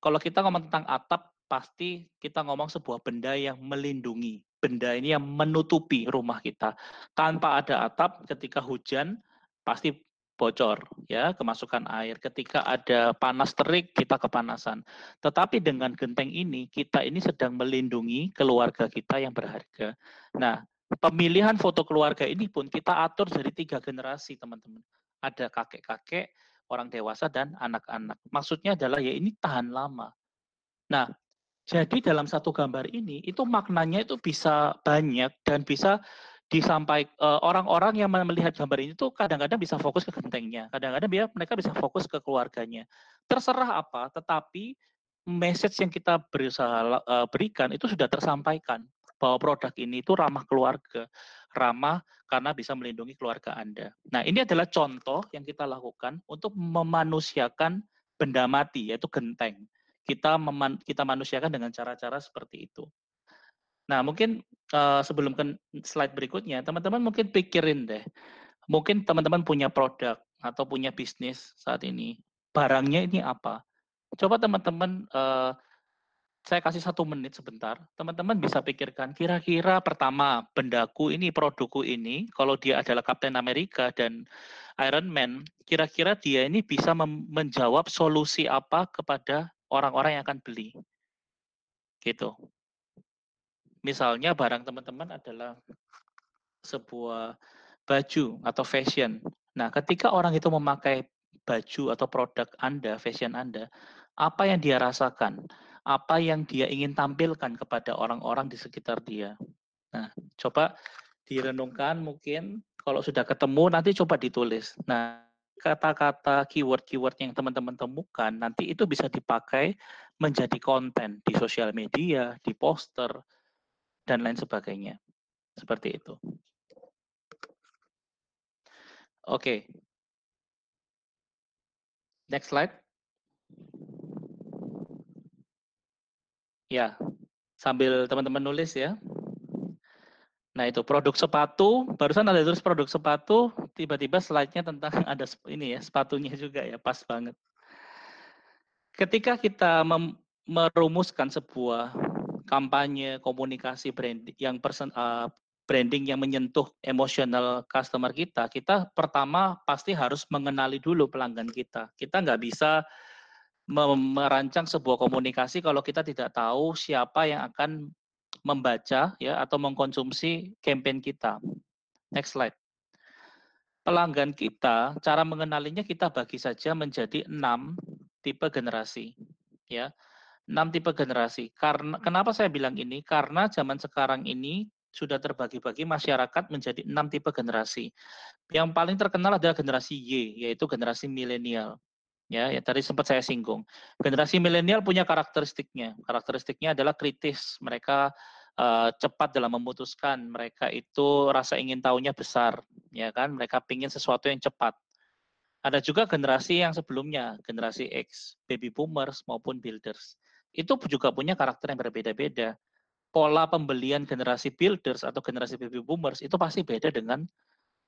Kalau kita ngomong tentang atap, pasti kita ngomong sebuah benda yang melindungi. Benda ini yang menutupi rumah kita. Tanpa ada atap, ketika hujan, pasti bocor ya kemasukan air ketika ada panas terik kita kepanasan tetapi dengan genteng ini kita ini sedang melindungi keluarga kita yang berharga nah pemilihan foto keluarga ini pun kita atur dari tiga generasi teman-teman. Ada kakek-kakek orang dewasa dan anak-anak. Maksudnya adalah ya ini tahan lama. Nah jadi dalam satu gambar ini itu maknanya itu bisa banyak dan bisa disampaikan uh, orang-orang yang melihat gambar ini tuh kadang-kadang bisa fokus ke gentengnya, kadang-kadang dia mereka bisa fokus ke keluarganya. Terserah apa, tetapi message yang kita berusaha uh, berikan itu sudah tersampaikan bahwa produk ini itu ramah keluarga, ramah karena bisa melindungi keluarga Anda. Nah, ini adalah contoh yang kita lakukan untuk memanusiakan benda mati yaitu genteng. Kita meman kita manusiakan dengan cara-cara seperti itu. Nah, mungkin uh, sebelum ke slide berikutnya, teman-teman mungkin pikirin deh. Mungkin teman-teman punya produk atau punya bisnis saat ini. Barangnya ini apa? Coba teman-teman, uh, saya kasih satu menit sebentar. Teman-teman bisa pikirkan, kira-kira pertama, bendaku ini, produkku ini, kalau dia adalah Captain America dan Iron Man, kira-kira dia ini bisa menjawab solusi apa kepada orang-orang yang akan beli. Gitu. Misalnya barang teman-teman adalah sebuah baju atau fashion. Nah, ketika orang itu memakai baju atau produk Anda, fashion Anda, apa yang dia rasakan? Apa yang dia ingin tampilkan kepada orang-orang di sekitar dia? Nah, coba direnungkan mungkin kalau sudah ketemu nanti coba ditulis. Nah, kata-kata keyword-keyword yang teman-teman temukan nanti itu bisa dipakai menjadi konten di sosial media, di poster dan lain sebagainya. Seperti itu. Oke. Okay. Next slide. Ya, sambil teman-teman nulis ya. Nah itu produk sepatu, barusan ada tulis produk sepatu, tiba-tiba slide-nya tentang ada ini ya, sepatunya juga ya, pas banget. Ketika kita merumuskan sebuah kampanye komunikasi brand yang person, uh, branding yang menyentuh emosional customer kita, kita pertama pasti harus mengenali dulu pelanggan kita. Kita nggak bisa merancang sebuah komunikasi kalau kita tidak tahu siapa yang akan membaca ya atau mengkonsumsi campaign kita. Next slide. Pelanggan kita, cara mengenalinya kita bagi saja menjadi enam tipe generasi. Ya, enam tipe generasi. Karena kenapa saya bilang ini? Karena zaman sekarang ini sudah terbagi-bagi masyarakat menjadi enam tipe generasi. Yang paling terkenal adalah generasi Y, yaitu generasi milenial. Ya, yang tadi sempat saya singgung. Generasi milenial punya karakteristiknya. Karakteristiknya adalah kritis. Mereka uh, cepat dalam memutuskan. Mereka itu rasa ingin tahunya besar, ya kan? Mereka ingin sesuatu yang cepat. Ada juga generasi yang sebelumnya, generasi X, baby boomers maupun builders. Itu juga punya karakter yang berbeda-beda. Pola pembelian generasi builders atau generasi baby boomers itu pasti beda dengan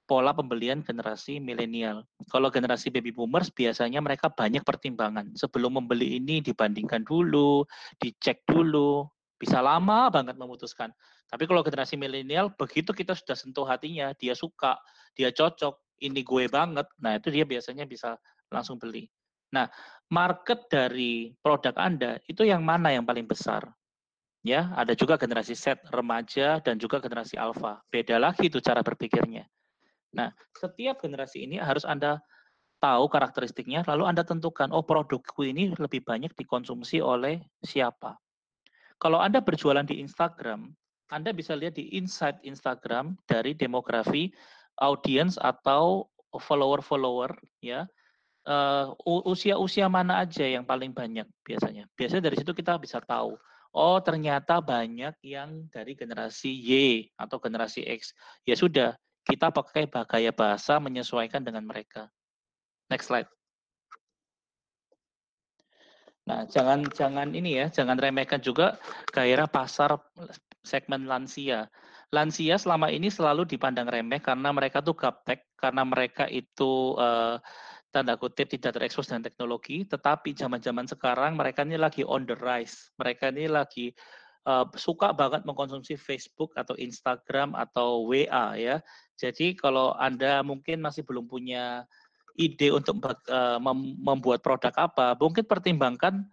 pola pembelian generasi milenial. Kalau generasi baby boomers biasanya mereka banyak pertimbangan. Sebelum membeli ini dibandingkan dulu, dicek dulu, bisa lama banget memutuskan. Tapi kalau generasi milenial begitu kita sudah sentuh hatinya, dia suka, dia cocok, ini gue banget. Nah, itu dia biasanya bisa langsung beli. Nah, market dari produk Anda itu yang mana yang paling besar? Ya, ada juga generasi Z remaja dan juga generasi alpha. Beda lagi itu cara berpikirnya. Nah, setiap generasi ini harus Anda tahu karakteristiknya, lalu Anda tentukan, oh produkku ini lebih banyak dikonsumsi oleh siapa. Kalau Anda berjualan di Instagram, Anda bisa lihat di insight Instagram dari demografi audiens atau follower-follower ya. Uh, usia-usia mana aja yang paling banyak biasanya. Biasanya dari situ kita bisa tahu oh ternyata banyak yang dari generasi Y atau generasi X. Ya sudah, kita pakai gaya bahasa menyesuaikan dengan mereka. Next slide. Nah, jangan jangan ini ya, jangan remehkan juga gairah pasar segmen lansia. Lansia selama ini selalu dipandang remeh karena mereka tuh gaptek, karena mereka itu uh, tanda kutip tidak terekspos dengan teknologi, tetapi zaman-zaman sekarang mereka ini lagi on the rise. Mereka ini lagi uh, suka banget mengkonsumsi Facebook atau Instagram atau WA ya. Jadi kalau Anda mungkin masih belum punya ide untuk mem membuat produk apa, mungkin pertimbangkan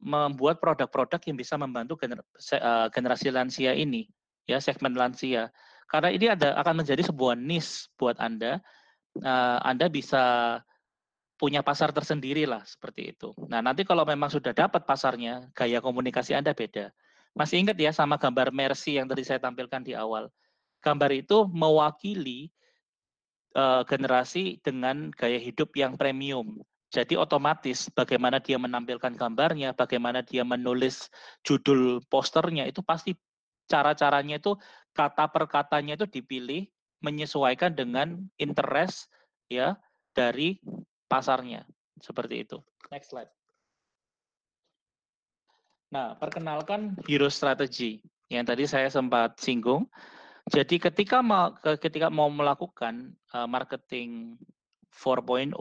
membuat produk-produk yang bisa membantu uh, generasi lansia ini, ya segmen lansia. Karena ini ada akan menjadi sebuah niche buat Anda. Uh, anda bisa punya pasar tersendiri lah seperti itu. Nah nanti kalau memang sudah dapat pasarnya, gaya komunikasi Anda beda. Masih ingat ya sama gambar Mercy yang tadi saya tampilkan di awal. Gambar itu mewakili uh, generasi dengan gaya hidup yang premium. Jadi otomatis bagaimana dia menampilkan gambarnya, bagaimana dia menulis judul posternya itu pasti cara-caranya itu kata per katanya itu dipilih menyesuaikan dengan interest ya dari pasarnya. Seperti itu. Next slide. Nah, perkenalkan hero strategy yang tadi saya sempat singgung. Jadi ketika mau ketika mau melakukan uh, marketing 4.0,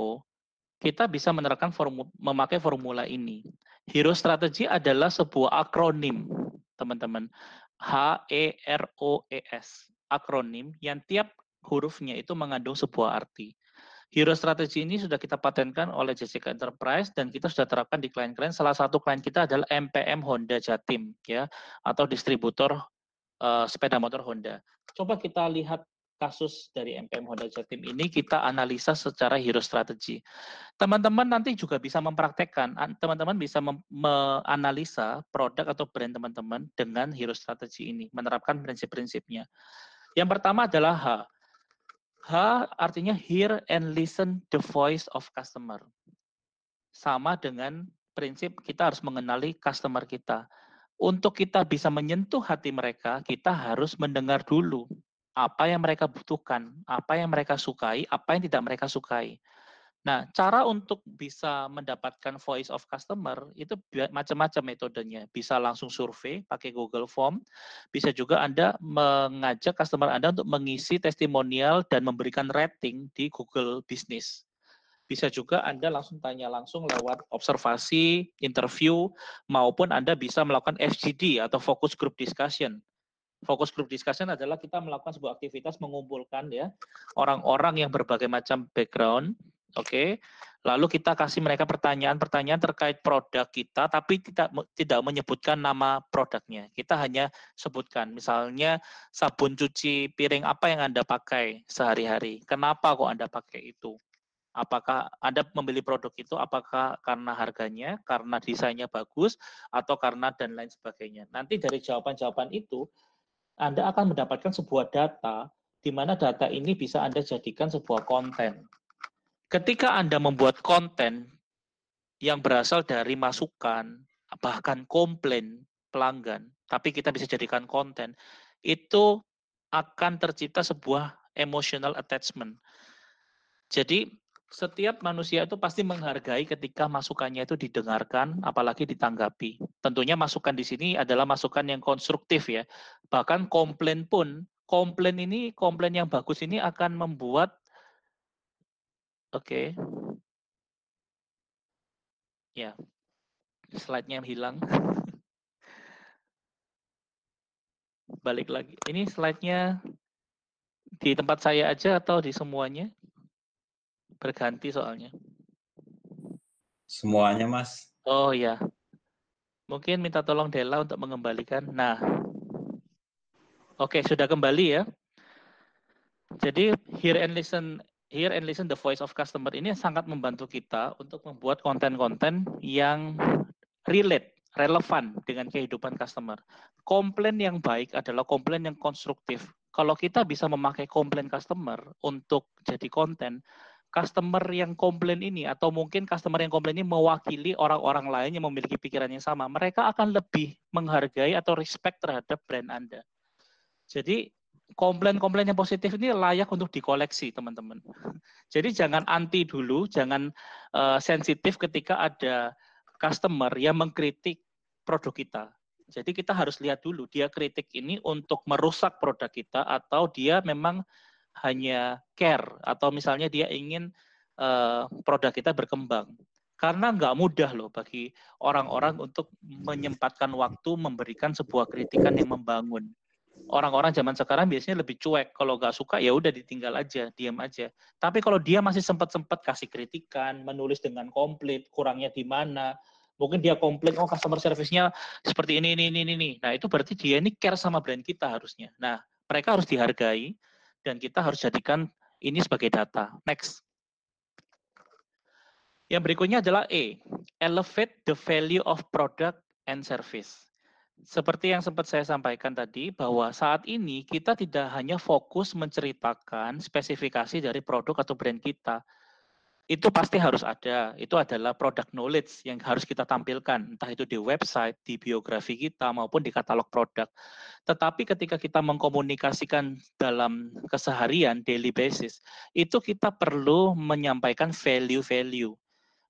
kita bisa menerapkan formu, memakai formula ini. Hero strategy adalah sebuah akronim, teman-teman. H E R O E S. Akronim yang tiap hurufnya itu mengandung sebuah arti. Hero Strategy ini sudah kita patenkan oleh Jessica Enterprise dan kita sudah terapkan di klien-klien. Salah satu klien kita adalah MPM Honda Jatim ya atau distributor uh, sepeda motor Honda. Coba kita lihat kasus dari MPM Honda Jatim ini kita analisa secara hero strategy. Teman-teman nanti juga bisa mempraktekkan, teman-teman bisa menganalisa produk atau brand teman-teman dengan hero strategy ini, menerapkan prinsip-prinsipnya. Yang pertama adalah H. H artinya hear and listen the voice of customer. Sama dengan prinsip kita harus mengenali customer kita. Untuk kita bisa menyentuh hati mereka, kita harus mendengar dulu apa yang mereka butuhkan, apa yang mereka sukai, apa yang tidak mereka sukai. Nah, cara untuk bisa mendapatkan voice of customer itu macam-macam metodenya. Bisa langsung survei pakai Google Form, bisa juga Anda mengajak customer Anda untuk mengisi testimonial dan memberikan rating di Google Business. Bisa juga Anda langsung tanya langsung lewat observasi, interview, maupun Anda bisa melakukan FGD atau focus group discussion fokus group discussion adalah kita melakukan sebuah aktivitas mengumpulkan ya orang-orang yang berbagai macam background Oke. Lalu kita kasih mereka pertanyaan-pertanyaan terkait produk kita, tapi tidak tidak menyebutkan nama produknya. Kita hanya sebutkan, misalnya sabun cuci piring apa yang anda pakai sehari-hari. Kenapa kok anda pakai itu? Apakah anda membeli produk itu? Apakah karena harganya, karena desainnya bagus, atau karena dan lain sebagainya? Nanti dari jawaban-jawaban itu, anda akan mendapatkan sebuah data di mana data ini bisa Anda jadikan sebuah konten ketika Anda membuat konten yang berasal dari masukan, bahkan komplain pelanggan, tapi kita bisa jadikan konten, itu akan tercipta sebuah emotional attachment. Jadi setiap manusia itu pasti menghargai ketika masukannya itu didengarkan, apalagi ditanggapi. Tentunya masukan di sini adalah masukan yang konstruktif ya. Bahkan komplain pun, komplain ini, komplain yang bagus ini akan membuat Oke. Ya. Slide-nya hilang. Balik lagi. Ini slide-nya di tempat saya aja atau di semuanya? Berganti soalnya. Semuanya, Mas. Oh ya. Mungkin minta tolong Dela untuk mengembalikan. Nah. Oke, sudah kembali ya. Jadi hear and listen hear and listen the voice of customer ini sangat membantu kita untuk membuat konten-konten yang relate, relevan dengan kehidupan customer. Komplain yang baik adalah komplain yang konstruktif. Kalau kita bisa memakai komplain customer untuk jadi konten, customer yang komplain ini atau mungkin customer yang komplain ini mewakili orang-orang lain yang memiliki pikiran yang sama, mereka akan lebih menghargai atau respect terhadap brand Anda. Jadi komplain-komplain yang positif ini layak untuk dikoleksi, teman-teman. Jadi jangan anti dulu, jangan uh, sensitif ketika ada customer yang mengkritik produk kita. Jadi kita harus lihat dulu dia kritik ini untuk merusak produk kita atau dia memang hanya care atau misalnya dia ingin uh, produk kita berkembang. Karena nggak mudah loh bagi orang-orang untuk menyempatkan waktu memberikan sebuah kritikan yang membangun orang-orang zaman sekarang biasanya lebih cuek. Kalau nggak suka ya udah ditinggal aja, diam aja. Tapi kalau dia masih sempat-sempat kasih kritikan, menulis dengan komplit, kurangnya di mana, mungkin dia komplain, oh customer service-nya seperti ini, ini, ini, ini. Nah itu berarti dia ini care sama brand kita harusnya. Nah mereka harus dihargai dan kita harus jadikan ini sebagai data. Next. Yang berikutnya adalah E, elevate the value of product and service seperti yang sempat saya sampaikan tadi, bahwa saat ini kita tidak hanya fokus menceritakan spesifikasi dari produk atau brand kita. Itu pasti harus ada. Itu adalah product knowledge yang harus kita tampilkan, entah itu di website, di biografi kita, maupun di katalog produk. Tetapi ketika kita mengkomunikasikan dalam keseharian, daily basis, itu kita perlu menyampaikan value-value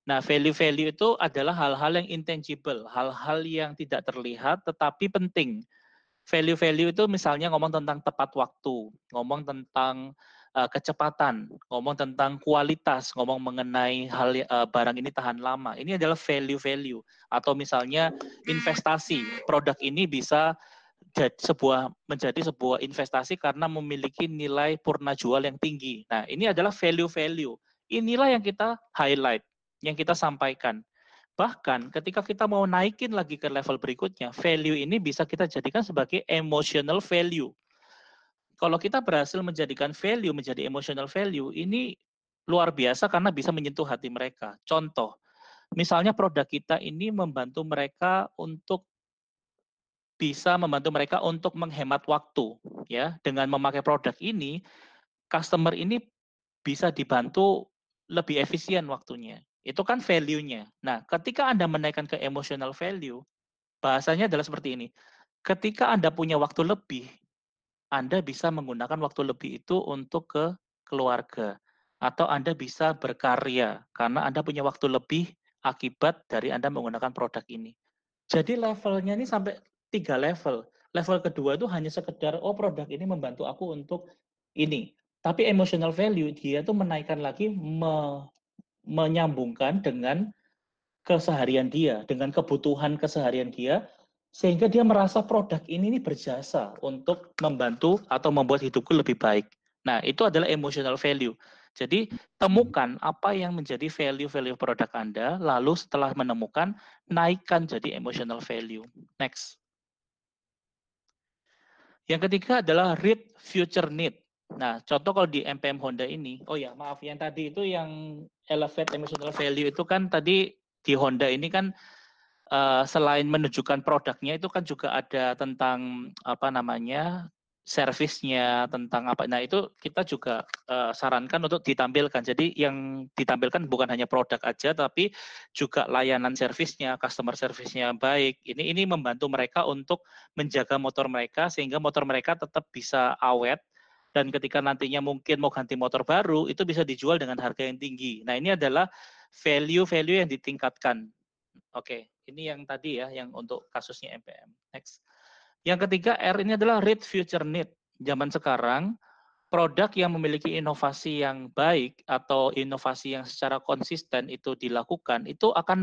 Nah, value-value itu adalah hal-hal yang intangible, hal-hal yang tidak terlihat tetapi penting. Value-value itu misalnya ngomong tentang tepat waktu, ngomong tentang uh, kecepatan, ngomong tentang kualitas, ngomong mengenai hal uh, barang ini tahan lama. Ini adalah value-value atau misalnya investasi. Produk ini bisa jadi sebuah menjadi sebuah investasi karena memiliki nilai purna jual yang tinggi. Nah, ini adalah value-value. Inilah yang kita highlight yang kita sampaikan. Bahkan ketika kita mau naikin lagi ke level berikutnya, value ini bisa kita jadikan sebagai emotional value. Kalau kita berhasil menjadikan value menjadi emotional value, ini luar biasa karena bisa menyentuh hati mereka. Contoh, misalnya produk kita ini membantu mereka untuk bisa membantu mereka untuk menghemat waktu ya. Dengan memakai produk ini customer ini bisa dibantu lebih efisien waktunya. Itu kan value-nya. Nah ketika anda menaikkan ke emotional value bahasanya adalah seperti ini. Ketika anda punya waktu lebih anda bisa menggunakan waktu lebih itu untuk ke keluarga atau anda bisa berkarya karena anda punya waktu lebih akibat dari anda menggunakan produk ini jadi levelnya ini sampai tiga level. Level kedua itu hanya sekedar, oh produk ini membantu aku untuk ini. Tapi emotional value, dia itu menaikkan lagi, me, menyambungkan dengan keseharian dia, dengan kebutuhan keseharian dia, sehingga dia merasa produk ini, ini berjasa untuk membantu atau membuat hidupku lebih baik. Nah, itu adalah emotional value. Jadi, temukan apa yang menjadi value-value produk Anda, lalu setelah menemukan, naikkan jadi emotional value. Next. Yang ketiga adalah read future need. Nah, contoh kalau di MPM Honda ini, oh ya maaf, yang tadi itu yang elevate emotional value itu kan tadi di Honda ini kan uh, selain menunjukkan produknya itu kan juga ada tentang apa namanya servisnya tentang apa. Nah itu kita juga uh, sarankan untuk ditampilkan. Jadi yang ditampilkan bukan hanya produk aja, tapi juga layanan servisnya, customer servisnya baik. Ini ini membantu mereka untuk menjaga motor mereka sehingga motor mereka tetap bisa awet dan ketika nantinya mungkin mau ganti motor baru itu bisa dijual dengan harga yang tinggi. Nah ini adalah value-value yang ditingkatkan. Oke, ini yang tadi ya, yang untuk kasusnya MPM. Next. Yang ketiga R ini adalah read future need. Zaman sekarang produk yang memiliki inovasi yang baik atau inovasi yang secara konsisten itu dilakukan itu akan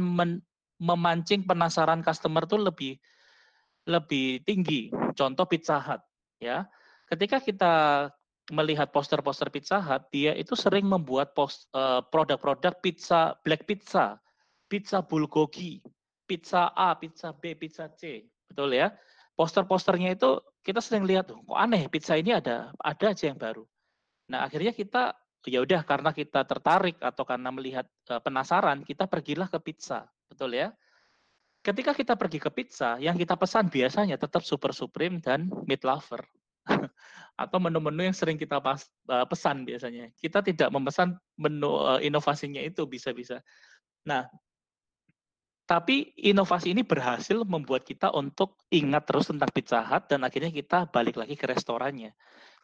memancing penasaran customer itu lebih lebih tinggi. Contoh Pizza Hut ya. Ketika kita melihat poster-poster Pizza Hut, dia itu sering membuat eh, produk-produk pizza black pizza, pizza bulgogi, pizza A, pizza B, pizza C. Betul ya? poster-posternya itu kita sering lihat kok aneh pizza ini ada ada aja yang baru. Nah akhirnya kita ya udah karena kita tertarik atau karena melihat uh, penasaran kita pergilah ke pizza betul ya. Ketika kita pergi ke pizza yang kita pesan biasanya tetap super supreme dan meat lover atau menu-menu yang sering kita pas, uh, pesan biasanya. Kita tidak memesan menu uh, inovasinya itu bisa-bisa. Nah, tapi inovasi ini berhasil membuat kita untuk ingat terus tentang Pizza Hut dan akhirnya kita balik lagi ke restorannya.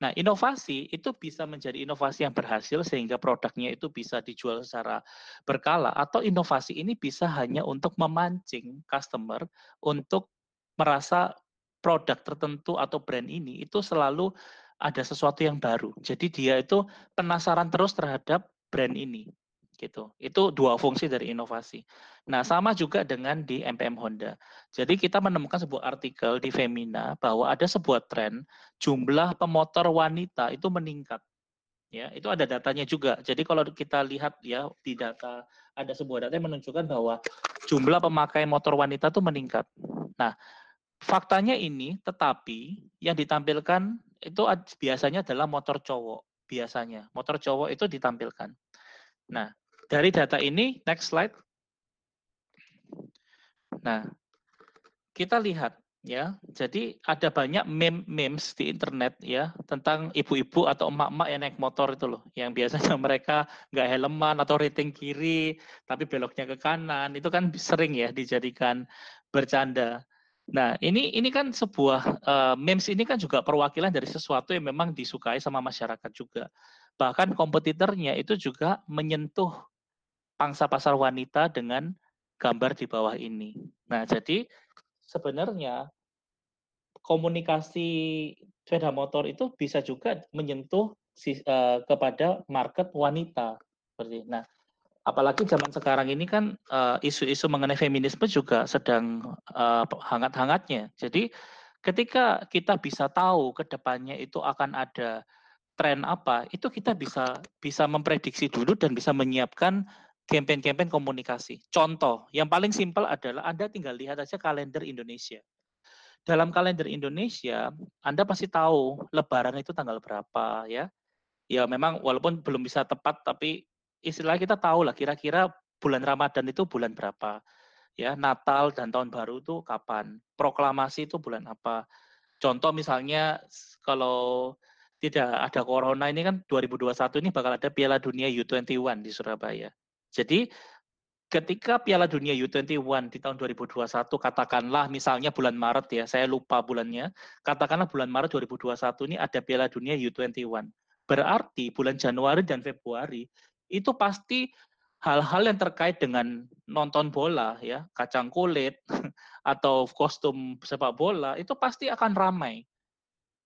Nah, inovasi itu bisa menjadi inovasi yang berhasil sehingga produknya itu bisa dijual secara berkala atau inovasi ini bisa hanya untuk memancing customer untuk merasa produk tertentu atau brand ini itu selalu ada sesuatu yang baru. Jadi dia itu penasaran terus terhadap brand ini gitu. Itu dua fungsi dari inovasi. Nah, sama juga dengan di MPM Honda. Jadi kita menemukan sebuah artikel di Femina bahwa ada sebuah tren jumlah pemotor wanita itu meningkat. Ya, itu ada datanya juga. Jadi kalau kita lihat ya di data ada sebuah data yang menunjukkan bahwa jumlah pemakai motor wanita itu meningkat. Nah, faktanya ini tetapi yang ditampilkan itu biasanya adalah motor cowok biasanya. Motor cowok itu ditampilkan. Nah, dari data ini, next slide. Nah, kita lihat ya. Jadi ada banyak meme memes di internet ya tentang ibu-ibu atau emak-emak yang naik motor itu loh, yang biasanya mereka nggak helman atau rating kiri, tapi beloknya ke kanan. Itu kan sering ya dijadikan bercanda. Nah, ini ini kan sebuah uh, memes ini kan juga perwakilan dari sesuatu yang memang disukai sama masyarakat juga. Bahkan kompetitornya itu juga menyentuh pangsa pasar wanita dengan gambar di bawah ini. Nah, jadi sebenarnya komunikasi sepeda motor itu bisa juga menyentuh si, uh, kepada market wanita seperti. Nah, apalagi zaman sekarang ini kan eh, isu-isu uh, mengenai feminisme juga sedang uh, hangat-hangatnya. Jadi ketika kita bisa tahu ke depannya itu akan ada tren apa, itu kita bisa bisa memprediksi dulu dan bisa menyiapkan campaign-campaign komunikasi. Contoh, yang paling simpel adalah Anda tinggal lihat aja kalender Indonesia. Dalam kalender Indonesia, Anda pasti tahu lebaran itu tanggal berapa ya. Ya memang walaupun belum bisa tepat tapi istilah kita tahu lah kira-kira bulan Ramadan itu bulan berapa. Ya, Natal dan Tahun Baru itu kapan? Proklamasi itu bulan apa? Contoh misalnya kalau tidak ada corona ini kan 2021 ini bakal ada Piala Dunia U21 di Surabaya. Jadi ketika Piala Dunia U21 di tahun 2021 katakanlah misalnya bulan Maret ya, saya lupa bulannya, katakanlah bulan Maret 2021 ini ada Piala Dunia U21. Berarti bulan Januari dan Februari itu pasti hal-hal yang terkait dengan nonton bola ya, kacang kulit atau kostum sepak bola itu pasti akan ramai.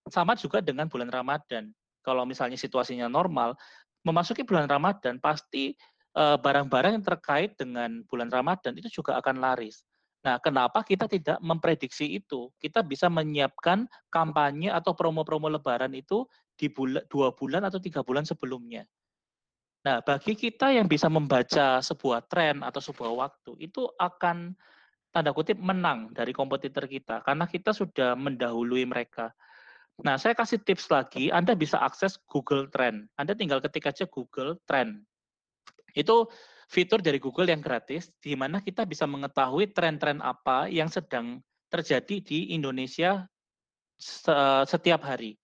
Sama juga dengan bulan Ramadan. Kalau misalnya situasinya normal, memasuki bulan Ramadan pasti barang-barang yang terkait dengan bulan Ramadan itu juga akan laris. Nah, kenapa kita tidak memprediksi itu? Kita bisa menyiapkan kampanye atau promo-promo Lebaran itu di bulan, dua bulan atau tiga bulan sebelumnya. Nah, bagi kita yang bisa membaca sebuah tren atau sebuah waktu, itu akan tanda kutip menang dari kompetitor kita karena kita sudah mendahului mereka. Nah, saya kasih tips lagi, Anda bisa akses Google Trend. Anda tinggal ketik aja Google Trend. Itu fitur dari Google yang gratis, di mana kita bisa mengetahui tren-tren apa yang sedang terjadi di Indonesia setiap hari.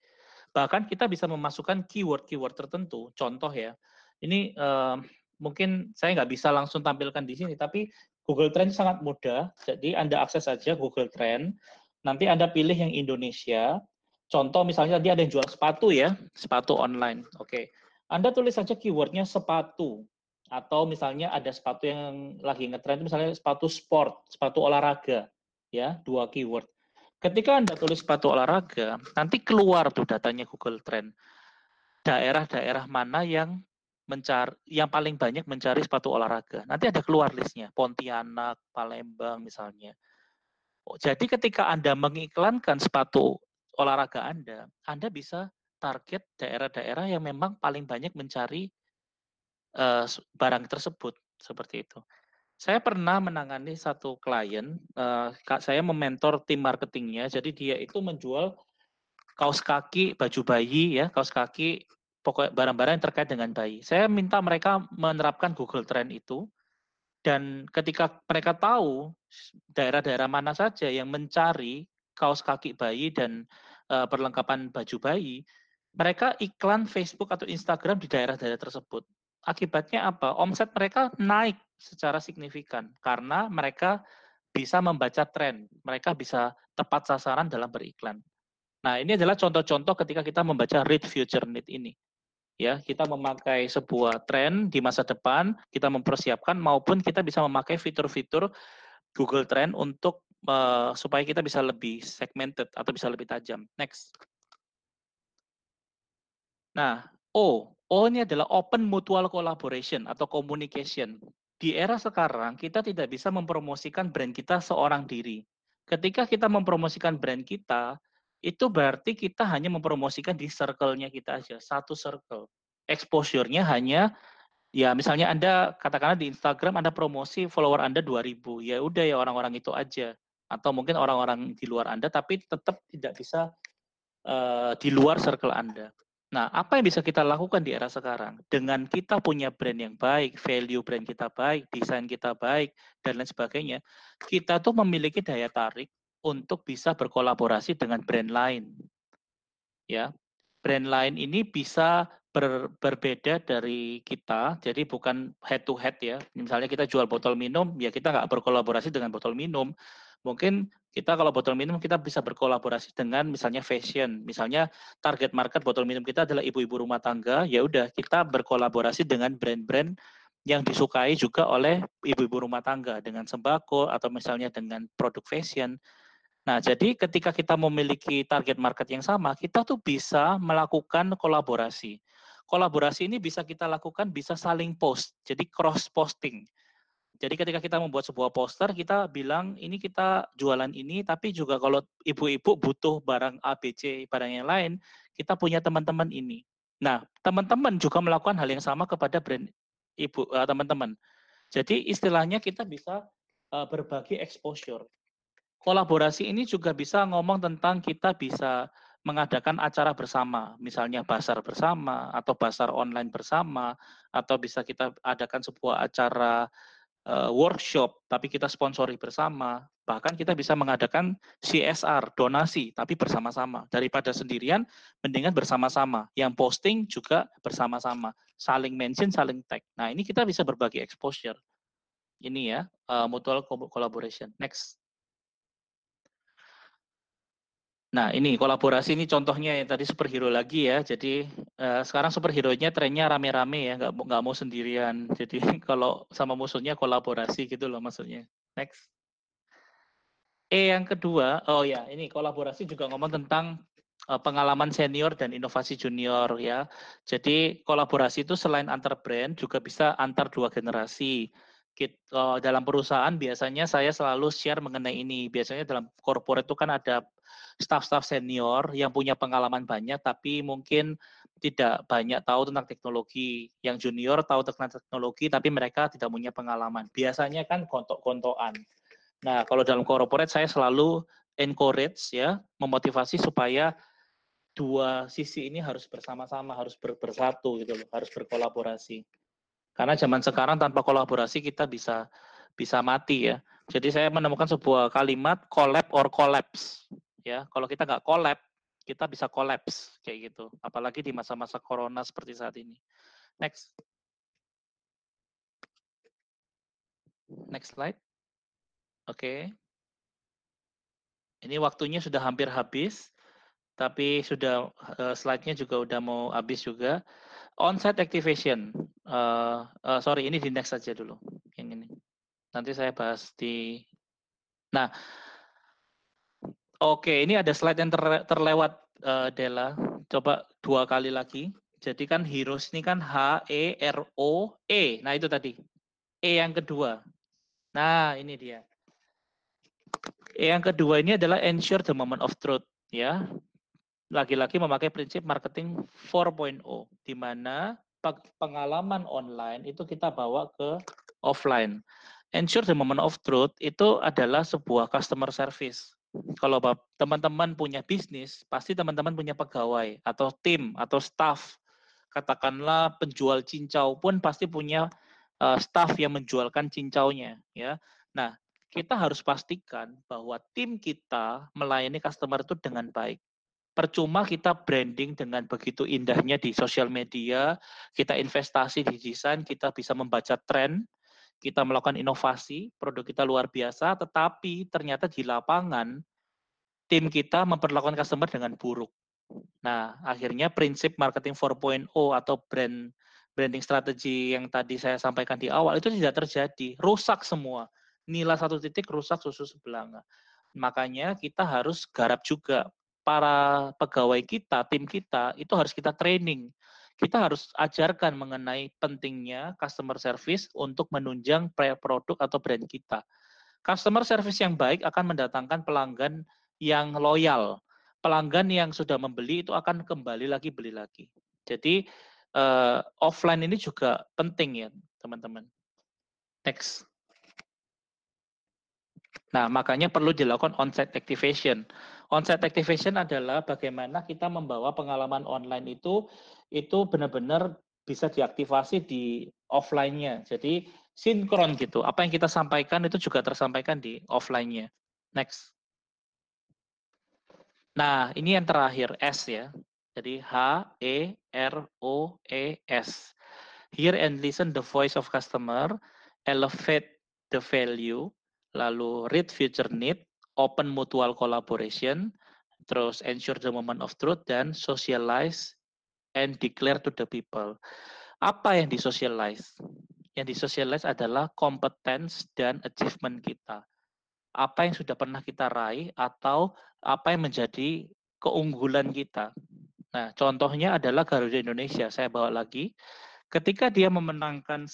Bahkan kita bisa memasukkan keyword-keyword tertentu. Contoh ya, ini uh, mungkin saya nggak bisa langsung tampilkan di sini, tapi Google Trend sangat mudah. Jadi Anda akses saja Google Trend. Nanti Anda pilih yang Indonesia. Contoh misalnya tadi ada yang jual sepatu ya, sepatu online. Oke. Anda tulis saja keywordnya sepatu. Atau misalnya ada sepatu yang lagi ngetrend, misalnya sepatu sport, sepatu olahraga. Ya, dua keyword. Ketika Anda tulis sepatu olahraga, nanti keluar tuh datanya Google Trend. Daerah-daerah mana yang mencari yang paling banyak mencari sepatu olahraga. Nanti ada keluar listnya, Pontianak, Palembang misalnya. Oh, jadi ketika Anda mengiklankan sepatu olahraga Anda, Anda bisa target daerah-daerah yang memang paling banyak mencari uh, barang tersebut seperti itu. Saya pernah menangani satu klien, uh, saya mementor tim marketingnya, jadi dia itu menjual kaos kaki, baju bayi ya, kaos kaki pokok barang-barang yang terkait dengan bayi. Saya minta mereka menerapkan Google Trend itu dan ketika mereka tahu daerah-daerah mana saja yang mencari kaos kaki bayi dan uh, perlengkapan baju bayi, mereka iklan Facebook atau Instagram di daerah-daerah tersebut. Akibatnya apa? Omset mereka naik secara signifikan karena mereka bisa membaca tren, mereka bisa tepat sasaran dalam beriklan. Nah, ini adalah contoh-contoh ketika kita membaca read future need ini ya kita memakai sebuah tren di masa depan kita mempersiapkan maupun kita bisa memakai fitur-fitur Google Trend untuk uh, supaya kita bisa lebih segmented atau bisa lebih tajam. Next. Nah, O, O ini adalah open mutual collaboration atau communication. Di era sekarang kita tidak bisa mempromosikan brand kita seorang diri. Ketika kita mempromosikan brand kita, itu berarti kita hanya mempromosikan di circle-nya kita aja, satu circle. Exposure-nya hanya ya misalnya Anda katakanlah di Instagram Anda promosi follower Anda 2000, ya udah ya orang-orang itu aja. Atau mungkin orang-orang di luar Anda tapi tetap tidak bisa uh, di luar circle Anda. Nah, apa yang bisa kita lakukan di era sekarang? Dengan kita punya brand yang baik, value brand kita baik, desain kita baik, dan lain sebagainya, kita tuh memiliki daya tarik untuk bisa berkolaborasi dengan brand lain. Ya, brand lain ini bisa ber, berbeda dari kita, jadi bukan head to head ya. Misalnya kita jual botol minum, ya kita nggak berkolaborasi dengan botol minum. Mungkin kita kalau botol minum kita bisa berkolaborasi dengan misalnya fashion. Misalnya target market botol minum kita adalah ibu-ibu rumah tangga, ya udah kita berkolaborasi dengan brand-brand yang disukai juga oleh ibu-ibu rumah tangga dengan sembako atau misalnya dengan produk fashion Nah, jadi ketika kita memiliki target market yang sama, kita tuh bisa melakukan kolaborasi. Kolaborasi ini bisa kita lakukan bisa saling post, jadi cross posting. Jadi ketika kita membuat sebuah poster, kita bilang ini kita jualan ini, tapi juga kalau ibu-ibu butuh barang ABC, barang yang lain, kita punya teman-teman ini. Nah, teman-teman juga melakukan hal yang sama kepada brand ibu uh, teman-teman. Jadi istilahnya kita bisa uh, berbagi exposure kolaborasi ini juga bisa ngomong tentang kita bisa mengadakan acara bersama, misalnya basar bersama atau basar online bersama, atau bisa kita adakan sebuah acara uh, workshop, tapi kita sponsori bersama. Bahkan kita bisa mengadakan CSR, donasi, tapi bersama-sama. Daripada sendirian, mendingan bersama-sama. Yang posting juga bersama-sama. Saling mention, saling tag. Nah, ini kita bisa berbagi exposure. Ini ya, uh, mutual collaboration. Next. Nah, ini kolaborasi ini contohnya yang tadi superhero lagi ya. Jadi uh, sekarang superhero-nya trennya rame-rame ya, nggak nggak mau sendirian. Jadi kalau sama musuhnya kolaborasi gitu loh maksudnya. Next. E yang kedua, oh ya, ini kolaborasi juga ngomong tentang uh, pengalaman senior dan inovasi junior ya. Jadi kolaborasi itu selain antar brand juga bisa antar dua generasi. Kita, uh, dalam perusahaan biasanya saya selalu share mengenai ini. Biasanya dalam corporate itu kan ada staff-staff senior yang punya pengalaman banyak tapi mungkin tidak banyak tahu tentang teknologi. Yang junior tahu tentang teknologi tapi mereka tidak punya pengalaman. Biasanya kan kontok-kontokan. Nah, kalau dalam corporate saya selalu encourage ya, memotivasi supaya dua sisi ini harus bersama-sama, harus ber bersatu gitu loh, harus berkolaborasi. Karena zaman sekarang tanpa kolaborasi kita bisa bisa mati ya. Jadi saya menemukan sebuah kalimat collab or collapse ya. Kalau kita nggak collab kita bisa collapse kayak gitu. Apalagi di masa-masa corona seperti saat ini. Next. Next slide. Oke. Okay. ini waktunya sudah hampir habis tapi sudah uh, slide-nya juga udah mau habis juga on-site activation uh, uh, sorry ini di next saja dulu yang ini nanti saya bahas di nah Oke, ini ada slide yang ter, terlewat uh, Dela. Coba dua kali lagi. Jadi kan heroes ini kan H E R O E. Nah, itu tadi. E yang kedua. Nah, ini dia. E yang kedua ini adalah ensure the moment of truth, ya. Lagi-lagi memakai prinsip marketing 4.0 di mana pengalaman online itu kita bawa ke offline. Ensure the moment of truth itu adalah sebuah customer service kalau teman-teman punya bisnis, pasti teman-teman punya pegawai atau tim atau staff. Katakanlah penjual cincau pun pasti punya uh, staff yang menjualkan cincaunya, ya. Nah, kita harus pastikan bahwa tim kita melayani customer itu dengan baik. Percuma kita branding dengan begitu indahnya di sosial media, kita investasi di desain, kita bisa membaca tren, kita melakukan inovasi, produk kita luar biasa, tetapi ternyata di lapangan tim kita memperlakukan customer dengan buruk. Nah, akhirnya prinsip marketing 4.0 atau brand branding strategi yang tadi saya sampaikan di awal itu tidak terjadi, rusak semua. Nilai satu titik rusak susu sebelanga. Makanya kita harus garap juga para pegawai kita, tim kita itu harus kita training kita harus ajarkan mengenai pentingnya customer service untuk menunjang produk atau brand kita. Customer service yang baik akan mendatangkan pelanggan yang loyal. Pelanggan yang sudah membeli itu akan kembali lagi beli lagi. Jadi uh, offline ini juga penting ya, teman-teman. Next. Nah, makanya perlu dilakukan on-site activation. On-site activation adalah bagaimana kita membawa pengalaman online itu itu benar-benar bisa diaktifasi di offline-nya. Jadi sinkron gitu. Apa yang kita sampaikan itu juga tersampaikan di offline-nya. Next. Nah, ini yang terakhir S ya. Jadi H E R O E S. Hear and listen the voice of customer, elevate the value, lalu read future need, open mutual collaboration, terus ensure the moment of truth, dan socialize and declare to the people. Apa yang disocialize? Yang disocialize adalah competence dan achievement kita. Apa yang sudah pernah kita raih atau apa yang menjadi keunggulan kita. Nah, contohnya adalah Garuda Indonesia. Saya bawa lagi. Ketika dia memenangkan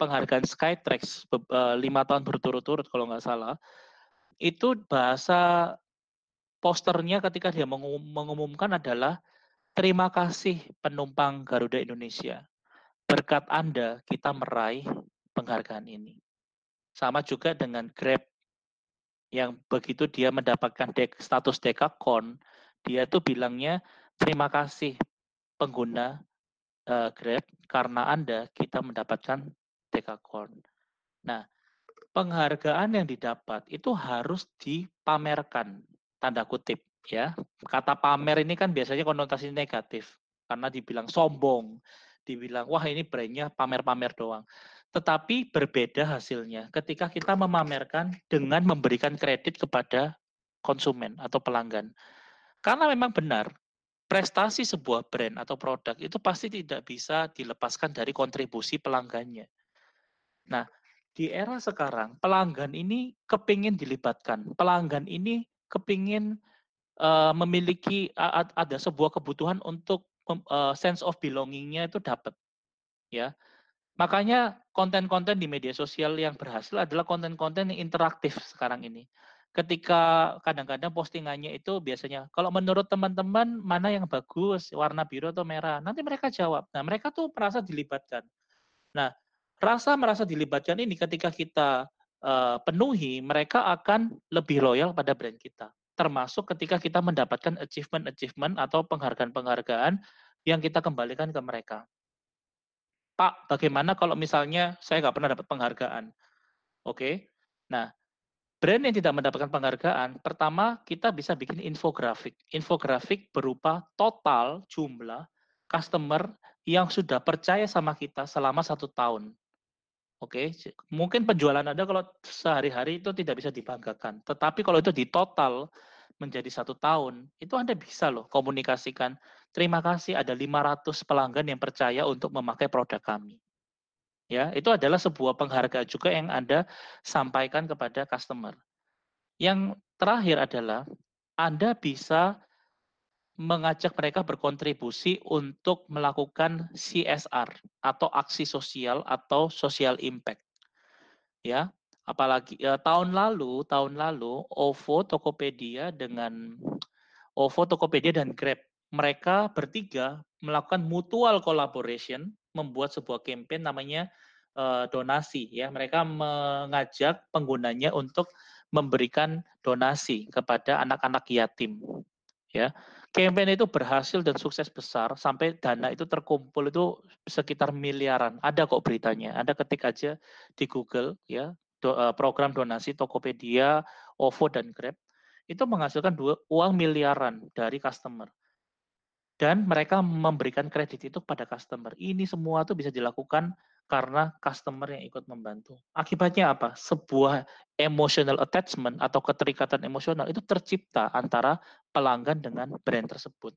penghargaan Skytrax eh, lima tahun berturut-turut kalau nggak salah, itu bahasa posternya ketika dia mengumumkan adalah terima kasih penumpang Garuda Indonesia. Berkat Anda kita meraih penghargaan ini. Sama juga dengan Grab yang begitu dia mendapatkan dek, status dekakon, dia tuh bilangnya terima kasih pengguna uh, Grab karena Anda kita mendapatkan dekakon. Nah, penghargaan yang didapat itu harus dipamerkan, tanda kutip ya. Kata pamer ini kan biasanya konotasi negatif karena dibilang sombong, dibilang wah ini brandnya pamer-pamer doang. Tetapi berbeda hasilnya ketika kita memamerkan dengan memberikan kredit kepada konsumen atau pelanggan. Karena memang benar, prestasi sebuah brand atau produk itu pasti tidak bisa dilepaskan dari kontribusi pelanggannya. Nah, di era sekarang pelanggan ini kepingin dilibatkan, pelanggan ini kepingin uh, memiliki uh, ada sebuah kebutuhan untuk uh, sense of belongingnya itu dapat, ya. Makanya konten-konten di media sosial yang berhasil adalah konten-konten yang interaktif sekarang ini. Ketika kadang-kadang postingannya itu biasanya kalau menurut teman-teman mana yang bagus? Warna biru atau merah? Nanti mereka jawab. Nah mereka tuh merasa dilibatkan. Nah rasa merasa dilibatkan ini ketika kita uh, penuhi mereka akan lebih loyal pada brand kita termasuk ketika kita mendapatkan achievement-achievement atau penghargaan-penghargaan yang kita kembalikan ke mereka Pak bagaimana kalau misalnya saya nggak pernah dapat penghargaan oke okay? nah Brand yang tidak mendapatkan penghargaan, pertama kita bisa bikin infografik. Infografik berupa total jumlah customer yang sudah percaya sama kita selama satu tahun. Oke, mungkin penjualan Anda kalau sehari-hari itu tidak bisa dibanggakan. Tetapi kalau itu di total menjadi satu tahun, itu Anda bisa loh komunikasikan. Terima kasih ada 500 pelanggan yang percaya untuk memakai produk kami ya itu adalah sebuah penghargaan juga yang Anda sampaikan kepada customer. Yang terakhir adalah Anda bisa mengajak mereka berkontribusi untuk melakukan CSR atau aksi sosial atau social impact. Ya, apalagi ya, tahun lalu, tahun lalu OVO, Tokopedia dengan OVO, Tokopedia dan Grab mereka bertiga melakukan mutual collaboration membuat sebuah campaign namanya uh, donasi ya. Mereka mengajak penggunanya untuk memberikan donasi kepada anak-anak yatim. Ya. Campaign itu berhasil dan sukses besar sampai dana itu terkumpul itu sekitar miliaran. Ada kok beritanya. Anda ketik aja di Google ya, do, uh, program donasi Tokopedia, OVO dan Grab itu menghasilkan dua, uang miliaran dari customer dan mereka memberikan kredit itu kepada customer. Ini semua tuh bisa dilakukan karena customer yang ikut membantu. Akibatnya apa? Sebuah emotional attachment atau keterikatan emosional itu tercipta antara pelanggan dengan brand tersebut.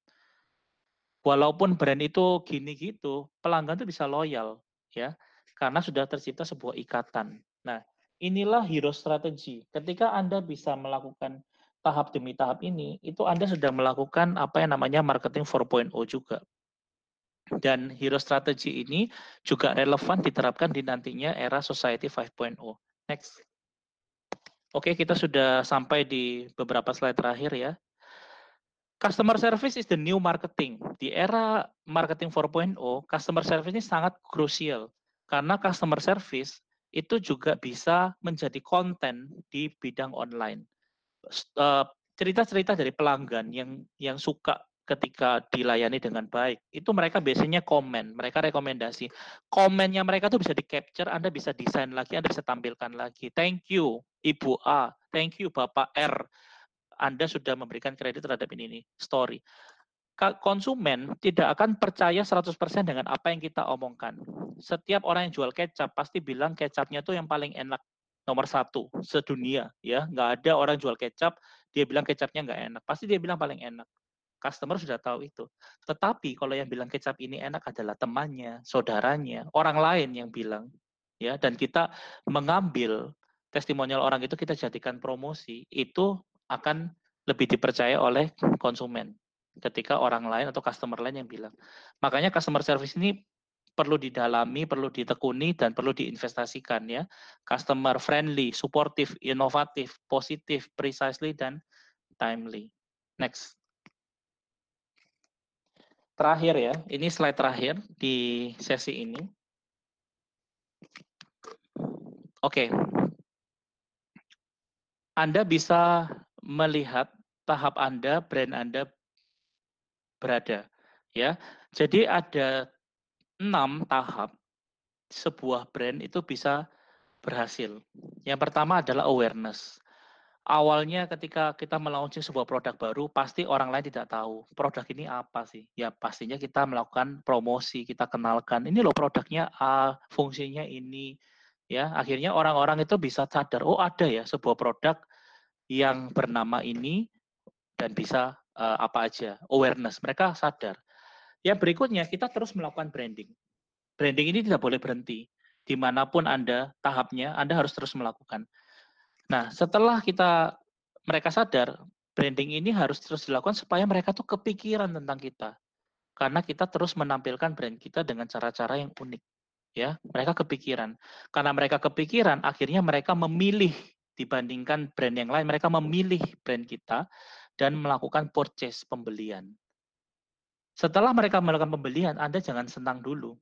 Walaupun brand itu gini gitu, pelanggan itu bisa loyal ya, karena sudah tercipta sebuah ikatan. Nah, inilah hero strategy. Ketika Anda bisa melakukan tahap demi tahap ini, itu Anda sudah melakukan apa yang namanya marketing 4.0 juga. Dan hero strategy ini juga relevan diterapkan di nantinya era society 5.0. Next. Oke, kita sudah sampai di beberapa slide terakhir ya. Customer service is the new marketing. Di era marketing 4.0, customer service ini sangat krusial. Karena customer service itu juga bisa menjadi konten di bidang online Eh, cerita-cerita dari pelanggan yang yang suka ketika dilayani dengan baik itu mereka biasanya komen mereka rekomendasi. Komennya mereka tuh bisa di capture anda bisa desain lagi anda bisa tampilkan lagi. Thank you ibu A. Thank you bapak R. Anda sudah memberikan kredit terhadap ini, ini story. Konsumen tidak akan percaya 100% dengan apa yang kita omongkan. Setiap orang yang jual kecap pasti bilang kecapnya tuh yang paling enak nomor satu sedunia ya. Nggak ada orang jual kecap dia bilang kecapnya nggak enak. Pasti dia bilang paling enak customer sudah tahu itu tetapi kalau yang bilang kecap ini enak adalah temannya saudaranya orang lain yang bilang ya dan kita mengambil testimonial orang itu kita jadikan promosi itu akan lebih dipercaya oleh konsumen ketika orang lain atau customer lain yang bilang makanya customer service ini perlu didalami, perlu ditekuni, dan perlu diinvestasikan ya. Customer friendly, supportive, inovatif, positif, precisely, dan timely. Next. Terakhir ya, ini slide terakhir di sesi ini. Oke. Okay. Anda bisa melihat tahap Anda, brand Anda berada. Ya, jadi ada enam tahap sebuah brand itu bisa berhasil. Yang pertama adalah awareness. Awalnya ketika kita melaunching sebuah produk baru, pasti orang lain tidak tahu produk ini apa sih. Ya pastinya kita melakukan promosi, kita kenalkan. Ini loh produknya A, fungsinya ini. Ya, akhirnya orang-orang itu bisa sadar, oh ada ya sebuah produk yang bernama ini dan bisa uh, apa aja, awareness. Mereka sadar. Ya berikutnya kita terus melakukan branding. Branding ini tidak boleh berhenti. Di mana pun Anda tahapnya, Anda harus terus melakukan. Nah, setelah kita mereka sadar, branding ini harus terus dilakukan supaya mereka tuh kepikiran tentang kita. Karena kita terus menampilkan brand kita dengan cara-cara yang unik. Ya, mereka kepikiran. Karena mereka kepikiran, akhirnya mereka memilih dibandingkan brand yang lain, mereka memilih brand kita dan melakukan purchase pembelian. Setelah mereka melakukan pembelian, Anda jangan senang dulu.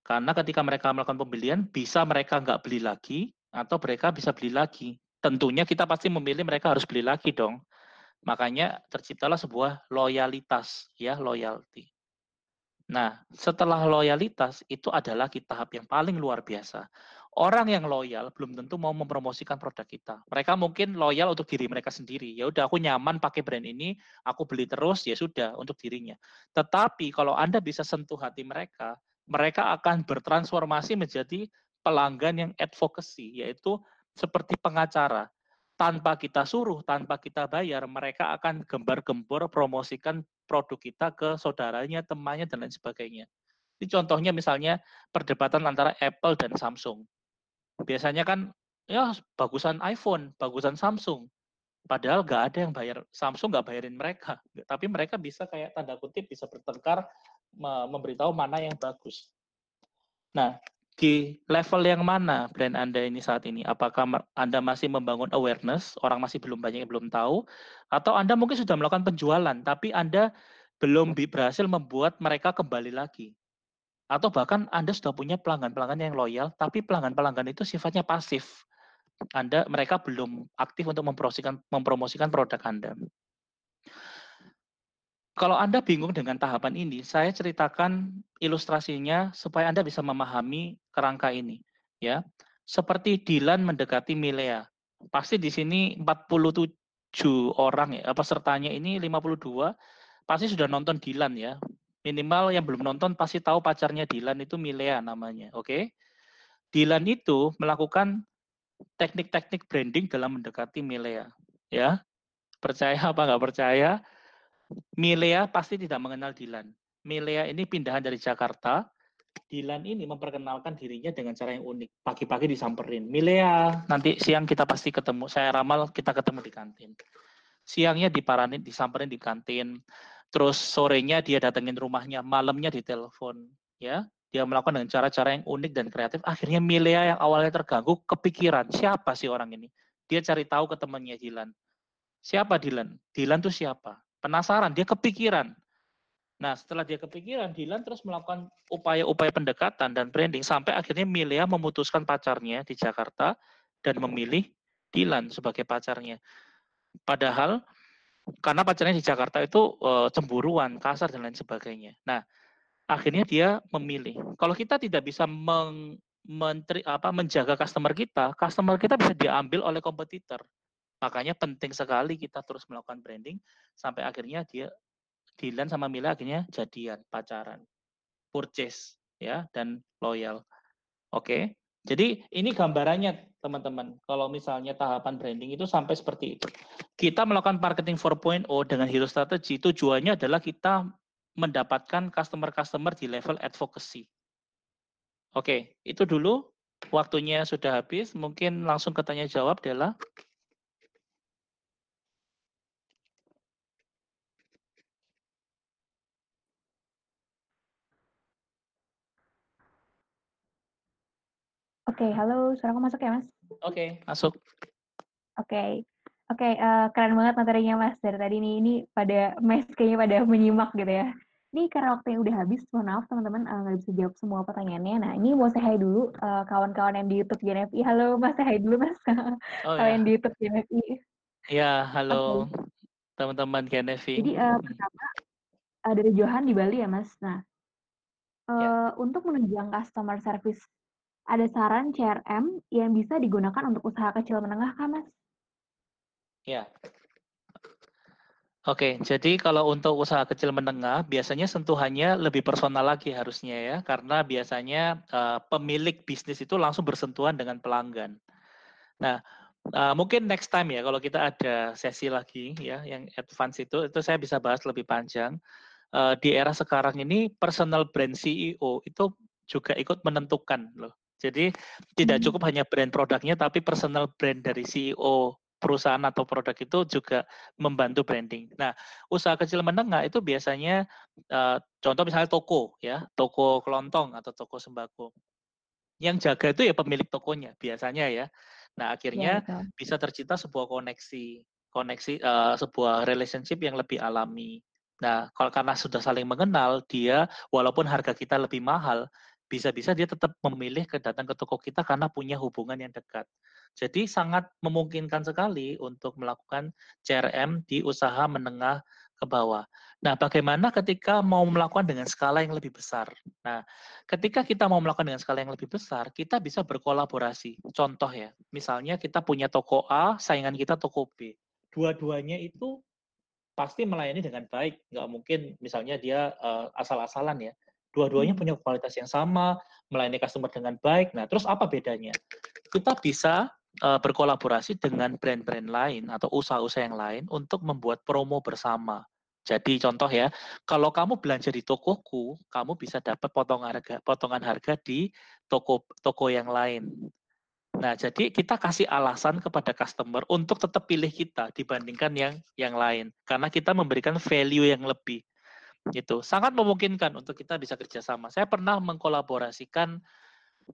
Karena ketika mereka melakukan pembelian, bisa mereka nggak beli lagi, atau mereka bisa beli lagi tentunya kita pasti memilih mereka harus beli lagi dong. Makanya terciptalah sebuah loyalitas, ya, loyalty. Nah, setelah loyalitas itu adalah tahap yang paling luar biasa. Orang yang loyal belum tentu mau mempromosikan produk kita. Mereka mungkin loyal untuk diri mereka sendiri. Ya udah aku nyaman pakai brand ini, aku beli terus ya sudah untuk dirinya. Tetapi kalau Anda bisa sentuh hati mereka, mereka akan bertransformasi menjadi pelanggan yang advocacy, yaitu seperti pengacara. Tanpa kita suruh, tanpa kita bayar, mereka akan gembar-gembor promosikan produk kita ke saudaranya, temannya, dan lain sebagainya. Ini contohnya misalnya perdebatan antara Apple dan Samsung. Biasanya kan ya bagusan iPhone, bagusan Samsung. Padahal nggak ada yang bayar, Samsung nggak bayarin mereka. Tapi mereka bisa kayak tanda kutip bisa bertengkar memberitahu mana yang bagus. Nah, di level yang mana brand Anda ini saat ini? Apakah Anda masih membangun awareness, orang masih belum banyak yang belum tahu, atau Anda mungkin sudah melakukan penjualan, tapi Anda belum berhasil membuat mereka kembali lagi? Atau bahkan Anda sudah punya pelanggan-pelanggan yang loyal, tapi pelanggan-pelanggan itu sifatnya pasif. Anda mereka belum aktif untuk mempromosikan mempromosikan produk Anda. Kalau Anda bingung dengan tahapan ini, saya ceritakan ilustrasinya supaya Anda bisa memahami kerangka ini. Ya, seperti Dilan mendekati Milea. Pasti di sini 47 orang ya, pesertanya ini 52 pasti sudah nonton Dilan ya. Minimal yang belum nonton pasti tahu pacarnya Dilan itu Milea namanya, oke? Okay? Dilan itu melakukan teknik-teknik branding dalam mendekati Milea, ya. Percaya apa nggak percaya? Milea pasti tidak mengenal Dilan. Milea ini pindahan dari Jakarta. Dilan ini memperkenalkan dirinya dengan cara yang unik. Pagi-pagi disamperin. Milea, nanti siang kita pasti ketemu. Saya ramal kita ketemu di kantin. Siangnya diparanin, disamperin di kantin. Terus sorenya dia datengin rumahnya, malamnya ditelepon. Ya, dia melakukan dengan cara-cara yang unik dan kreatif. Akhirnya Milea yang awalnya terganggu kepikiran siapa sih orang ini. Dia cari tahu ke temannya Dilan. Siapa Dilan? Dilan tuh siapa? Penasaran, dia kepikiran. Nah, setelah dia kepikiran, Dilan terus melakukan upaya-upaya pendekatan dan branding sampai akhirnya Milea memutuskan pacarnya di Jakarta dan memilih Dilan sebagai pacarnya. Padahal karena pacarnya di Jakarta itu e, cemburuan, kasar dan lain sebagainya. Nah, akhirnya dia memilih. Kalau kita tidak bisa meng, menteri, apa, menjaga customer kita, customer kita bisa diambil oleh kompetitor. Makanya penting sekali kita terus melakukan branding sampai akhirnya dia Dylan sama Mila akhirnya jadian, pacaran, purchase ya dan loyal. Oke. Jadi ini gambarannya teman-teman. Kalau misalnya tahapan branding itu sampai seperti itu. Kita melakukan marketing 4.0 dengan hero strategy tujuannya adalah kita mendapatkan customer-customer di level advocacy. Oke, itu dulu waktunya sudah habis. Mungkin langsung ke tanya jawab adalah Oke, halo, suaraku masuk ya, Mas? Oke, masuk. Oke. Oke, uh, keren banget materinya, Mas. Dari tadi nih, ini pada mes kayaknya pada menyimak gitu ya. Ini karena waktu yang udah habis, mohon maaf teman-teman uh, nggak bisa jawab semua pertanyaannya. Nah, ini mau saya hai dulu uh, kawan-kawan yang di YouTube GNFI. Halo, Mas, saya hai dulu, Mas. Oh, ya. yang di YouTube GNFI. Ya, halo teman-teman GNFI. Jadi uh, pertama uh, dari Johan di Bali ya, Mas. Nah, uh, ya. untuk menunjang customer service ada saran CRM yang bisa digunakan untuk usaha kecil menengah kan, Mas? Ya. Oke, jadi kalau untuk usaha kecil menengah, biasanya sentuhannya lebih personal lagi harusnya ya, karena biasanya uh, pemilik bisnis itu langsung bersentuhan dengan pelanggan. Nah, uh, mungkin next time ya, kalau kita ada sesi lagi ya, yang advance itu, itu saya bisa bahas lebih panjang. Uh, di era sekarang ini, personal brand CEO itu juga ikut menentukan loh. Jadi tidak hmm. cukup hanya brand produknya, tapi personal brand dari CEO perusahaan atau produk itu juga membantu branding. Nah, usaha kecil menengah itu biasanya uh, contoh misalnya toko ya, toko kelontong atau toko sembako. Yang jaga itu ya pemilik tokonya biasanya ya. Nah, akhirnya ya, bisa tercipta sebuah koneksi, koneksi uh, sebuah relationship yang lebih alami. Nah, kalau karena sudah saling mengenal, dia walaupun harga kita lebih mahal, bisa-bisa dia tetap memilih ke datang ke toko kita karena punya hubungan yang dekat. Jadi sangat memungkinkan sekali untuk melakukan CRM di usaha menengah ke bawah. Nah, bagaimana ketika mau melakukan dengan skala yang lebih besar? Nah, ketika kita mau melakukan dengan skala yang lebih besar, kita bisa berkolaborasi. Contoh ya, misalnya kita punya toko A, saingan kita toko B. Dua-duanya itu pasti melayani dengan baik. Nggak mungkin misalnya dia uh, asal-asalan ya. Dua-duanya hmm. punya kualitas yang sama, melayani customer dengan baik. Nah, terus apa bedanya? Kita bisa uh, berkolaborasi dengan brand-brand lain atau usaha-usaha yang lain untuk membuat promo bersama. Jadi contoh ya, kalau kamu belanja di tokoku, kamu bisa dapat potongan harga, potongan harga di toko toko yang lain. Nah, jadi kita kasih alasan kepada customer untuk tetap pilih kita dibandingkan yang yang lain, karena kita memberikan value yang lebih gitu. Sangat memungkinkan untuk kita bisa kerjasama. Saya pernah mengkolaborasikan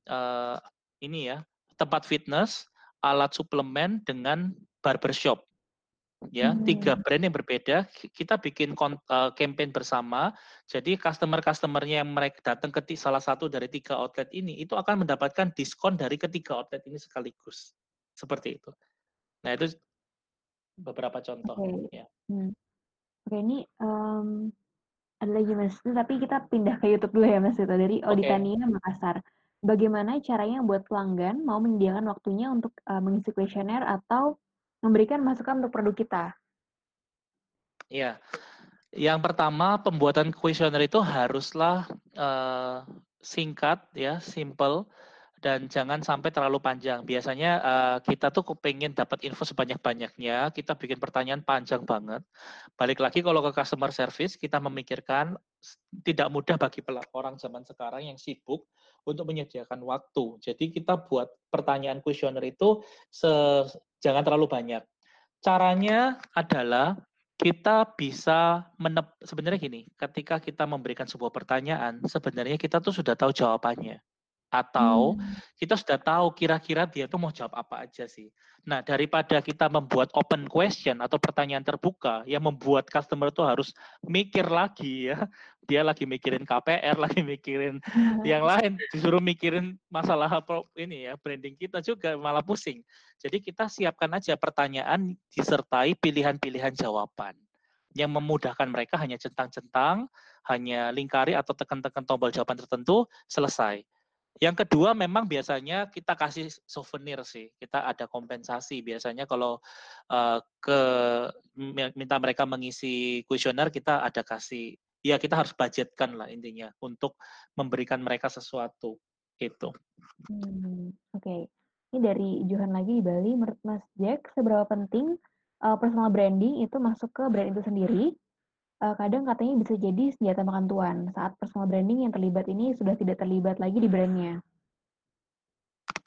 uh, ini ya tempat fitness alat suplemen dengan barbershop. Ya hmm. tiga brand yang berbeda. Kita bikin uh, campaign bersama. Jadi customer customernya yang mereka datang ke salah satu dari tiga outlet ini itu akan mendapatkan diskon dari ketiga outlet ini sekaligus. Seperti itu. Nah itu beberapa contoh okay. ya. Hmm. oke ini um, ada lagi Mas, tapi kita pindah ke YouTube dulu ya Mas itu dari Auditania okay. Makassar. Bagaimana caranya buat pelanggan mau menyediakan waktunya untuk uh, mengisi kuesioner atau memberikan masukan untuk produk kita? Iya. Yang pertama, pembuatan kuesioner itu haruslah uh, singkat ya, simple dan jangan sampai terlalu panjang. Biasanya uh, kita tuh pengen dapat info sebanyak-banyaknya, kita bikin pertanyaan panjang banget. Balik lagi kalau ke customer service, kita memikirkan tidak mudah bagi orang zaman sekarang yang sibuk untuk menyediakan waktu. Jadi kita buat pertanyaan kuesioner itu se jangan terlalu banyak. Caranya adalah kita bisa menep, sebenarnya gini, ketika kita memberikan sebuah pertanyaan, sebenarnya kita tuh sudah tahu jawabannya atau hmm. kita sudah tahu kira-kira dia tuh mau jawab apa aja sih. Nah, daripada kita membuat open question atau pertanyaan terbuka yang membuat customer tuh harus mikir lagi ya. Dia lagi mikirin KPR, lagi mikirin hmm. yang lain, disuruh mikirin masalah ini ya, branding kita juga malah pusing. Jadi kita siapkan aja pertanyaan disertai pilihan-pilihan jawaban yang memudahkan mereka hanya centang-centang, hanya lingkari atau tekan-tekan tombol jawaban tertentu, selesai yang kedua memang biasanya kita kasih souvenir sih. Kita ada kompensasi biasanya kalau uh, ke minta mereka mengisi kuesioner kita ada kasih ya kita harus budgetkan lah intinya untuk memberikan mereka sesuatu gitu. Hmm, Oke, okay. ini dari Johan lagi di Bali. Menurut Mas Jack, seberapa penting uh, personal branding itu masuk ke brand itu sendiri? Uh, kadang katanya bisa jadi senjata makan tuan saat personal branding yang terlibat ini sudah tidak terlibat lagi di brandnya.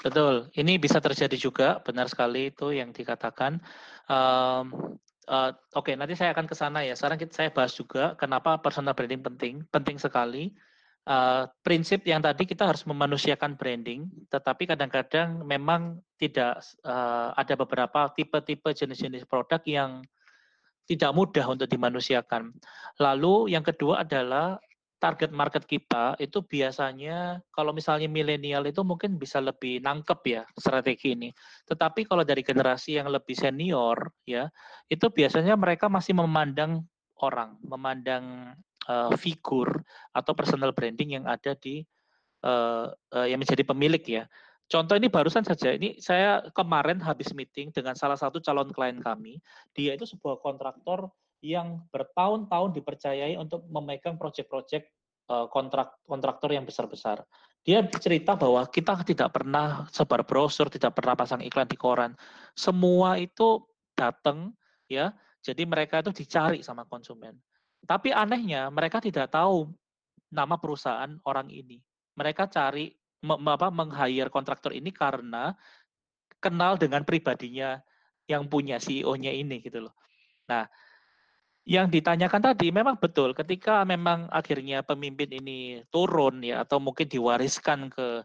Betul, ini bisa terjadi juga, benar sekali itu yang dikatakan. Um, uh, Oke, okay, nanti saya akan ke sana ya. Sekarang kita, saya bahas juga kenapa personal branding penting, penting sekali. Uh, prinsip yang tadi kita harus memanusiakan branding, tetapi kadang-kadang memang tidak uh, ada beberapa tipe-tipe jenis-jenis produk yang tidak mudah untuk dimanusiakan. Lalu yang kedua adalah target market kita itu biasanya kalau misalnya milenial itu mungkin bisa lebih nangkep ya strategi ini. Tetapi kalau dari generasi yang lebih senior ya, itu biasanya mereka masih memandang orang, memandang uh, figur atau personal branding yang ada di uh, uh, yang menjadi pemilik ya. Contoh ini barusan saja, ini saya kemarin habis meeting dengan salah satu calon klien kami. Dia itu sebuah kontraktor yang bertahun-tahun dipercayai untuk memegang proyek-proyek uh, kontrak kontraktor yang besar-besar. Dia cerita bahwa kita tidak pernah sebar brosur, tidak pernah pasang iklan di koran. Semua itu datang ya. Jadi mereka itu dicari sama konsumen. Tapi anehnya mereka tidak tahu nama perusahaan orang ini. Mereka cari apa meng-hire kontraktor ini karena kenal dengan pribadinya yang punya CEO-nya ini gitu loh. Nah, yang ditanyakan tadi memang betul ketika memang akhirnya pemimpin ini turun ya atau mungkin diwariskan ke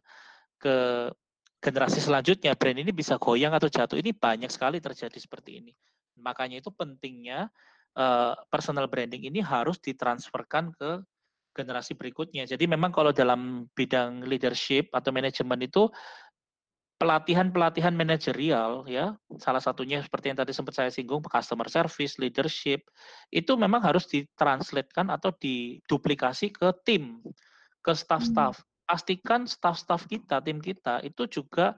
ke generasi selanjutnya brand ini bisa goyang atau jatuh ini banyak sekali terjadi seperti ini. Makanya itu pentingnya uh, personal branding ini harus ditransferkan ke generasi berikutnya. Jadi memang kalau dalam bidang leadership atau manajemen itu pelatihan-pelatihan manajerial ya, salah satunya seperti yang tadi sempat saya singgung customer service, leadership, itu memang harus ditranslatekan atau diduplikasi ke tim, ke staff-staff. Hmm. Pastikan staff-staff kita, tim kita itu juga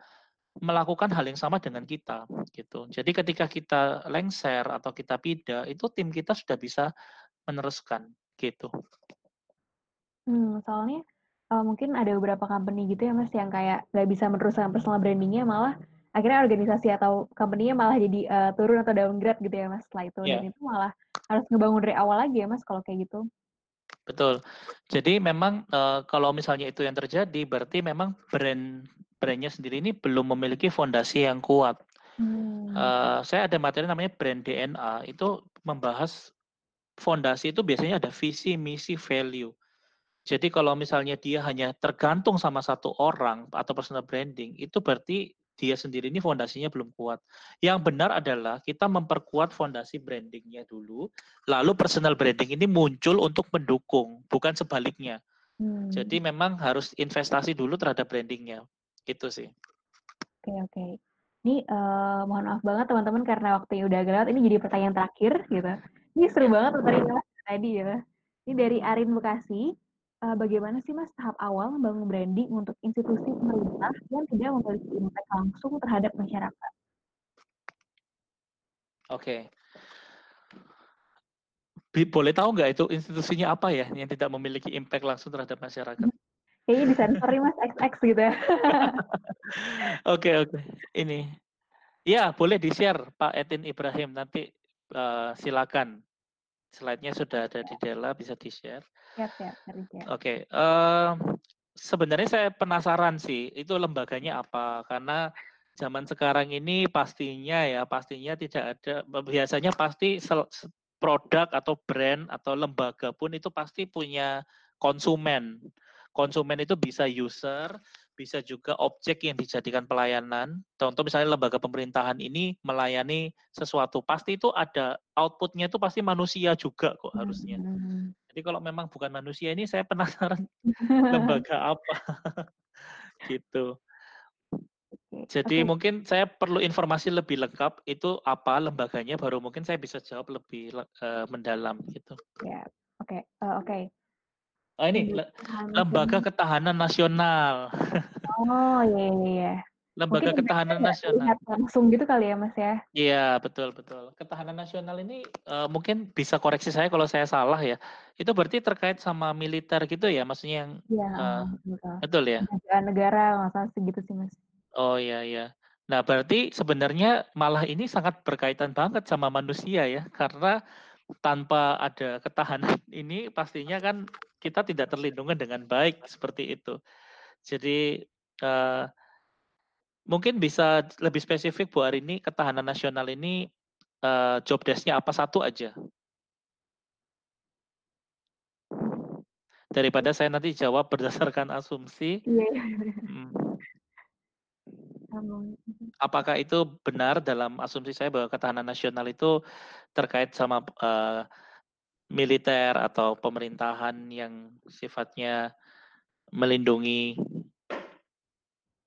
melakukan hal yang sama dengan kita gitu. Jadi ketika kita lengser atau kita pindah, itu tim kita sudah bisa meneruskan gitu. Hmm, soalnya, uh, mungkin ada beberapa company gitu ya, Mas, yang kayak nggak bisa meneruskan personal branding-nya, malah akhirnya organisasi atau company-nya malah jadi, uh, turun atau downgrade gitu ya, Mas, setelah itu. Yeah. Dan itu malah harus ngebangun dari awal lagi ya, Mas, kalau kayak gitu. Betul. Jadi memang, uh, kalau misalnya itu yang terjadi, berarti memang brand brand-nya sendiri ini belum memiliki fondasi yang kuat. Hmm. Uh, saya ada materi namanya brand DNA, itu membahas fondasi itu biasanya ada visi, misi, value. Jadi kalau misalnya dia hanya tergantung sama satu orang atau personal branding, itu berarti dia sendiri ini fondasinya belum kuat. Yang benar adalah kita memperkuat fondasi brandingnya dulu, lalu personal branding ini muncul untuk mendukung, bukan sebaliknya. Hmm. Jadi memang harus investasi dulu terhadap brandingnya, gitu sih. Oke oke. Ini uh, mohon maaf banget teman-teman karena waktunya udah agak lewat. Ini jadi pertanyaan terakhir gitu. Ini seru banget tadi ya. Ini dari Arin Bekasi uh, bagaimana sih Mas tahap awal membangun branding untuk institusi pemerintah yang tidak memiliki impact langsung terhadap masyarakat? Oke. Okay. Boleh tahu nggak itu institusinya apa ya yang tidak memiliki impact langsung terhadap masyarakat? Kayaknya disensor nih Mas XX gitu ya. Oke oke. Ini. Ya, boleh di-share Pak Etin Ibrahim nanti uh, silakan slide-nya sudah ada di Della, bisa di-share. Oke, okay. uh, sebenarnya saya penasaran sih, itu lembaganya apa? Karena zaman sekarang ini pastinya ya, pastinya tidak ada, biasanya pasti produk atau brand atau lembaga pun itu pasti punya konsumen. Konsumen itu bisa user, bisa juga objek yang dijadikan pelayanan. Contoh misalnya lembaga pemerintahan ini melayani sesuatu, pasti itu ada outputnya itu pasti manusia juga kok harusnya. Hmm. Jadi kalau memang bukan manusia ini saya penasaran lembaga apa gitu. Jadi okay. mungkin saya perlu informasi lebih lengkap itu apa lembaganya baru mungkin saya bisa jawab lebih uh, mendalam gitu. Ya, yeah. oke, okay. uh, eh, oke. Okay. Oh ini Lembaga Ketahanan Nasional. Oh iya iya. iya. Lembaga Mungkin Ketahanan Nasional. Langsung gitu kali ya Mas ya? Iya betul betul. Ketahanan Nasional ini uh, mungkin bisa koreksi saya kalau saya salah ya. Itu berarti terkait sama militer gitu ya, maksudnya yang. Iya uh, betul. betul ya. Negara masalah segitu sih Mas. Oh iya iya. Nah berarti sebenarnya malah ini sangat berkaitan banget sama manusia ya, karena tanpa ada ketahanan ini pastinya kan kita tidak terlindungi dengan baik seperti itu. Jadi uh, mungkin bisa lebih spesifik Bu hari ini ketahanan nasional ini uh, job desk-nya apa satu aja. Daripada saya nanti jawab berdasarkan asumsi. Iya. iya, iya. Hmm. Apakah itu benar dalam asumsi saya bahwa ketahanan nasional itu terkait sama uh, militer atau pemerintahan yang sifatnya melindungi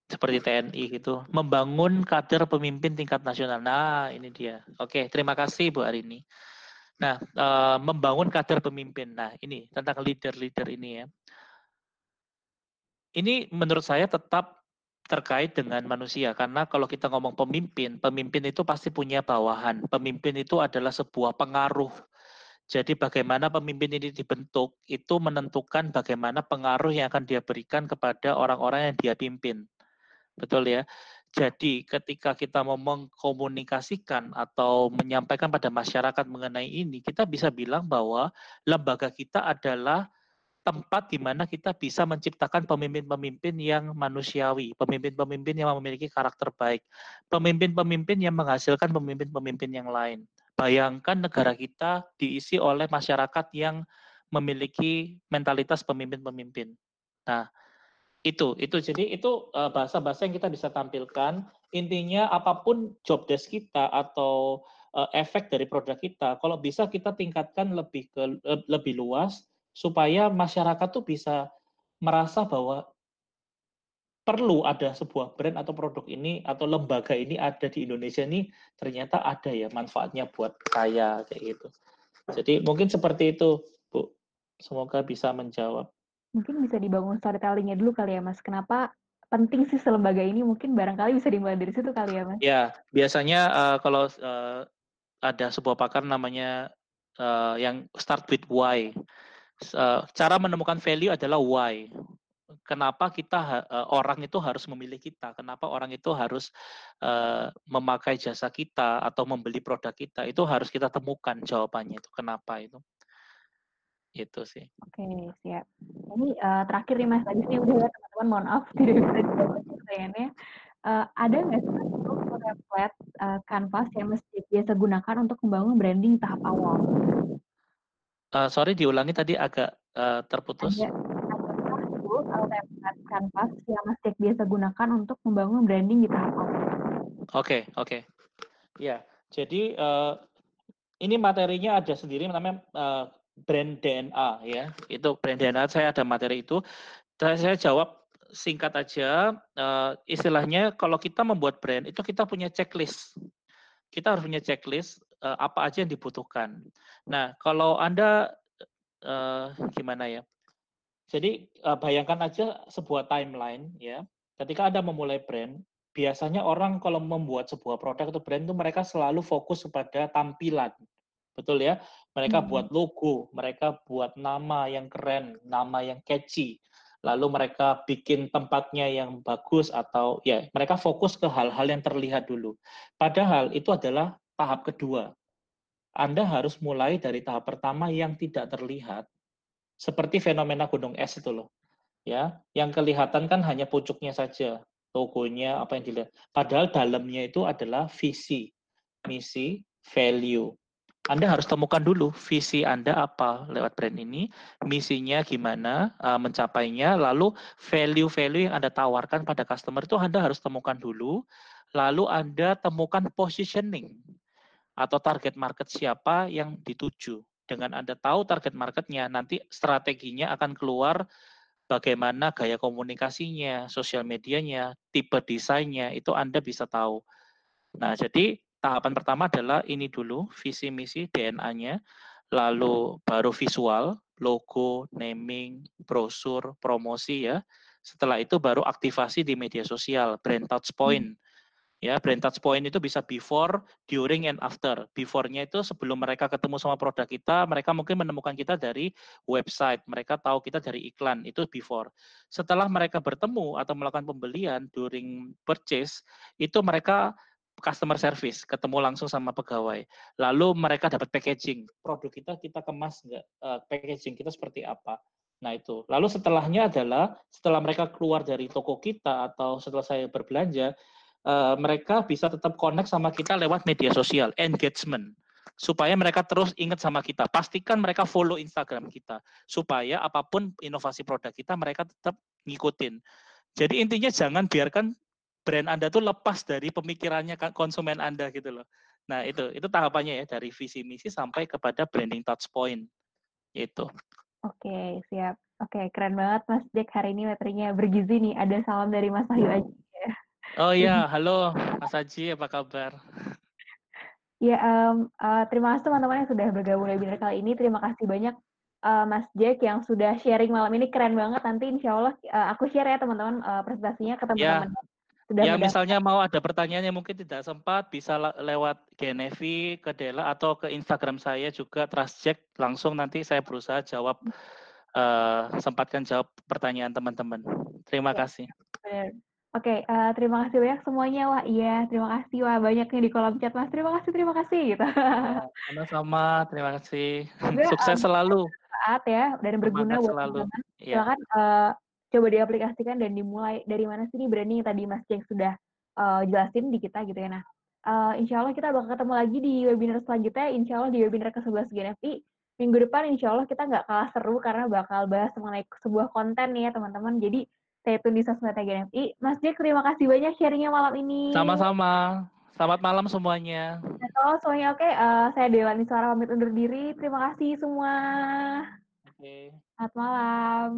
seperti TNI gitu, membangun kader pemimpin tingkat nasional. Nah, ini dia. Oke, terima kasih Bu Arini. Nah, uh, membangun kader pemimpin. Nah, ini tentang leader-leader ini ya. ini menurut saya tetap terkait dengan manusia karena kalau kita ngomong pemimpin, pemimpin itu pasti punya bawahan. Pemimpin itu adalah sebuah pengaruh. Jadi bagaimana pemimpin ini dibentuk itu menentukan bagaimana pengaruh yang akan dia berikan kepada orang-orang yang dia pimpin. Betul ya? Jadi ketika kita mau mengkomunikasikan atau menyampaikan pada masyarakat mengenai ini, kita bisa bilang bahwa lembaga kita adalah tempat di mana kita bisa menciptakan pemimpin-pemimpin yang manusiawi, pemimpin-pemimpin yang memiliki karakter baik, pemimpin-pemimpin yang menghasilkan pemimpin-pemimpin yang lain. Bayangkan negara kita diisi oleh masyarakat yang memiliki mentalitas pemimpin-pemimpin. Nah, itu itu jadi itu eh, bahasa-bahasa yang kita bisa tampilkan. Intinya apa pun job desk kita atau uh, efek dari produk kita, kalau bisa kita tingkatkan lebih ke lebih luas supaya masyarakat tuh bisa merasa bahwa perlu ada sebuah brand atau produk ini atau lembaga ini ada di Indonesia ini ternyata ada ya manfaatnya buat saya kayak gitu. Jadi mungkin seperti itu, Bu. Semoga bisa menjawab. Mungkin bisa dibangun storytellingnya dulu kali ya, Mas. Kenapa penting sih selembaga ini? Mungkin barangkali bisa dimulai dari situ kali ya, Mas. Ya, biasanya uh, kalau uh, ada sebuah pakar namanya uh, yang start with why cara menemukan value adalah why. Kenapa kita orang itu harus memilih kita? Kenapa orang itu harus memakai jasa kita atau membeli produk kita? Itu harus kita temukan jawabannya itu. Kenapa itu? Itu sih. Oke, siap. Ini uh, terakhir nih Mas, tadi sih udah ya teman-teman, mohon maaf tidak bisa dijawab pertanyaannya. Uh, ada nggak sih template uh, canvas yang mesti biasa gunakan untuk membangun branding tahap awal? Uh, sorry diulangi tadi agak uh, terputus. Ada, kanvas yang Mas biasa gunakan untuk membangun branding di tahap awal? Oke, okay, oke. Okay. Ya, jadi uh, ini materinya ada sendiri namanya uh, brand DNA ya. Itu brand DNA saya ada materi itu. Saya, saya jawab singkat aja. Uh, istilahnya kalau kita membuat brand itu kita punya checklist. Kita harus punya checklist uh, apa aja yang dibutuhkan. Nah, kalau Anda uh, gimana ya? Jadi uh, bayangkan aja sebuah timeline ya. Ketika Anda memulai brand, biasanya orang kalau membuat sebuah produk atau brand itu mereka selalu fokus kepada tampilan. Betul ya? Mereka hmm. buat logo, mereka buat nama yang keren, nama yang catchy. Lalu mereka bikin tempatnya yang bagus atau ya mereka fokus ke hal-hal yang terlihat dulu. Padahal itu adalah tahap kedua. Anda harus mulai dari tahap pertama yang tidak terlihat. Seperti fenomena gunung es itu loh. Ya, yang kelihatan kan hanya pucuknya saja, logonya apa yang dilihat. Padahal dalamnya itu adalah visi, misi, value. Anda harus temukan dulu visi Anda apa lewat brand ini, misinya gimana uh, mencapainya, lalu value-value yang Anda tawarkan pada customer itu Anda harus temukan dulu, lalu Anda temukan positioning atau target market siapa yang dituju. Dengan Anda tahu target marketnya, nanti strateginya akan keluar bagaimana gaya komunikasinya, sosial medianya, tipe desainnya, itu Anda bisa tahu. Nah, jadi tahapan pertama adalah ini dulu, visi misi DNA-nya, lalu baru visual, logo, naming, brosur, promosi ya. Setelah itu baru aktivasi di media sosial, brand touch point. Ya, brand touch point itu bisa before, during, and after. Before-nya itu sebelum mereka ketemu sama produk kita, mereka mungkin menemukan kita dari website, mereka tahu kita dari iklan, itu before. Setelah mereka bertemu atau melakukan pembelian during purchase, itu mereka customer service, ketemu langsung sama pegawai. Lalu mereka dapat packaging, produk kita kita kemas nggak, uh, packaging kita seperti apa. Nah itu. Lalu setelahnya adalah setelah mereka keluar dari toko kita atau setelah saya berbelanja, uh, mereka bisa tetap connect sama kita lewat media sosial, engagement supaya mereka terus ingat sama kita. Pastikan mereka follow Instagram kita supaya apa pun inovasi produk kita mereka tetap ngikutin. Jadi intinya jangan biarkan brand Anda tuh lepas dari pemikirannya konsumen Anda gitu loh. Nah, itu itu tahapannya ya dari visi misi sampai kepada branding touch point. Itu. Oke, siap. Oke, keren banget Mas Jack hari ini materinya bergizi nih. Ada salam dari Mas Wahyu aja. Oh iya, halo Mas Haji, apa kabar? Ya, um, uh, terima kasih teman-teman yang sudah bergabung di webinar kali ini. Terima kasih banyak uh, Mas Jack yang sudah sharing malam ini keren banget. Nanti insya Allah uh, aku share ya teman-teman uh, presentasinya ke teman-teman. Ya. Sudah ya misalnya mau ada pertanyaan yang mungkin tidak sempat bisa lewat Genevi ke Dela atau ke Instagram saya juga Trustcheck langsung nanti saya berusaha jawab uh, sempatkan jawab pertanyaan teman-teman. Terima ya. kasih. Oke, okay, uh, terima kasih banyak semuanya. Wah, iya, terima kasih. Wah, banyak nih di kolom chat, Mas. Terima kasih, terima kasih. Gitu. Ya, sama-sama, terima kasih. Sukses um, selalu. Saat ya, dan berguna buat teman-teman. Ya. Silakan uh, coba diaplikasikan dan dimulai dari mana sih nih branding yang tadi Mas Jeng sudah uh, jelasin di kita gitu ya. Nah, uh, insya Allah kita bakal ketemu lagi di webinar selanjutnya. Insya Allah di webinar ke-11 GNFI. Minggu depan insya Allah kita nggak kalah seru karena bakal bahas mengenai sebuah konten nih ya teman-teman. Jadi stay tune di sosmed GNFI. Mas Jack, terima kasih banyak sharingnya malam ini. Sama-sama. Selamat malam semuanya. Halo semuanya, oke. Uh, saya Delani Suara pamit undur diri. Terima kasih semua. Oke. Okay. Selamat malam.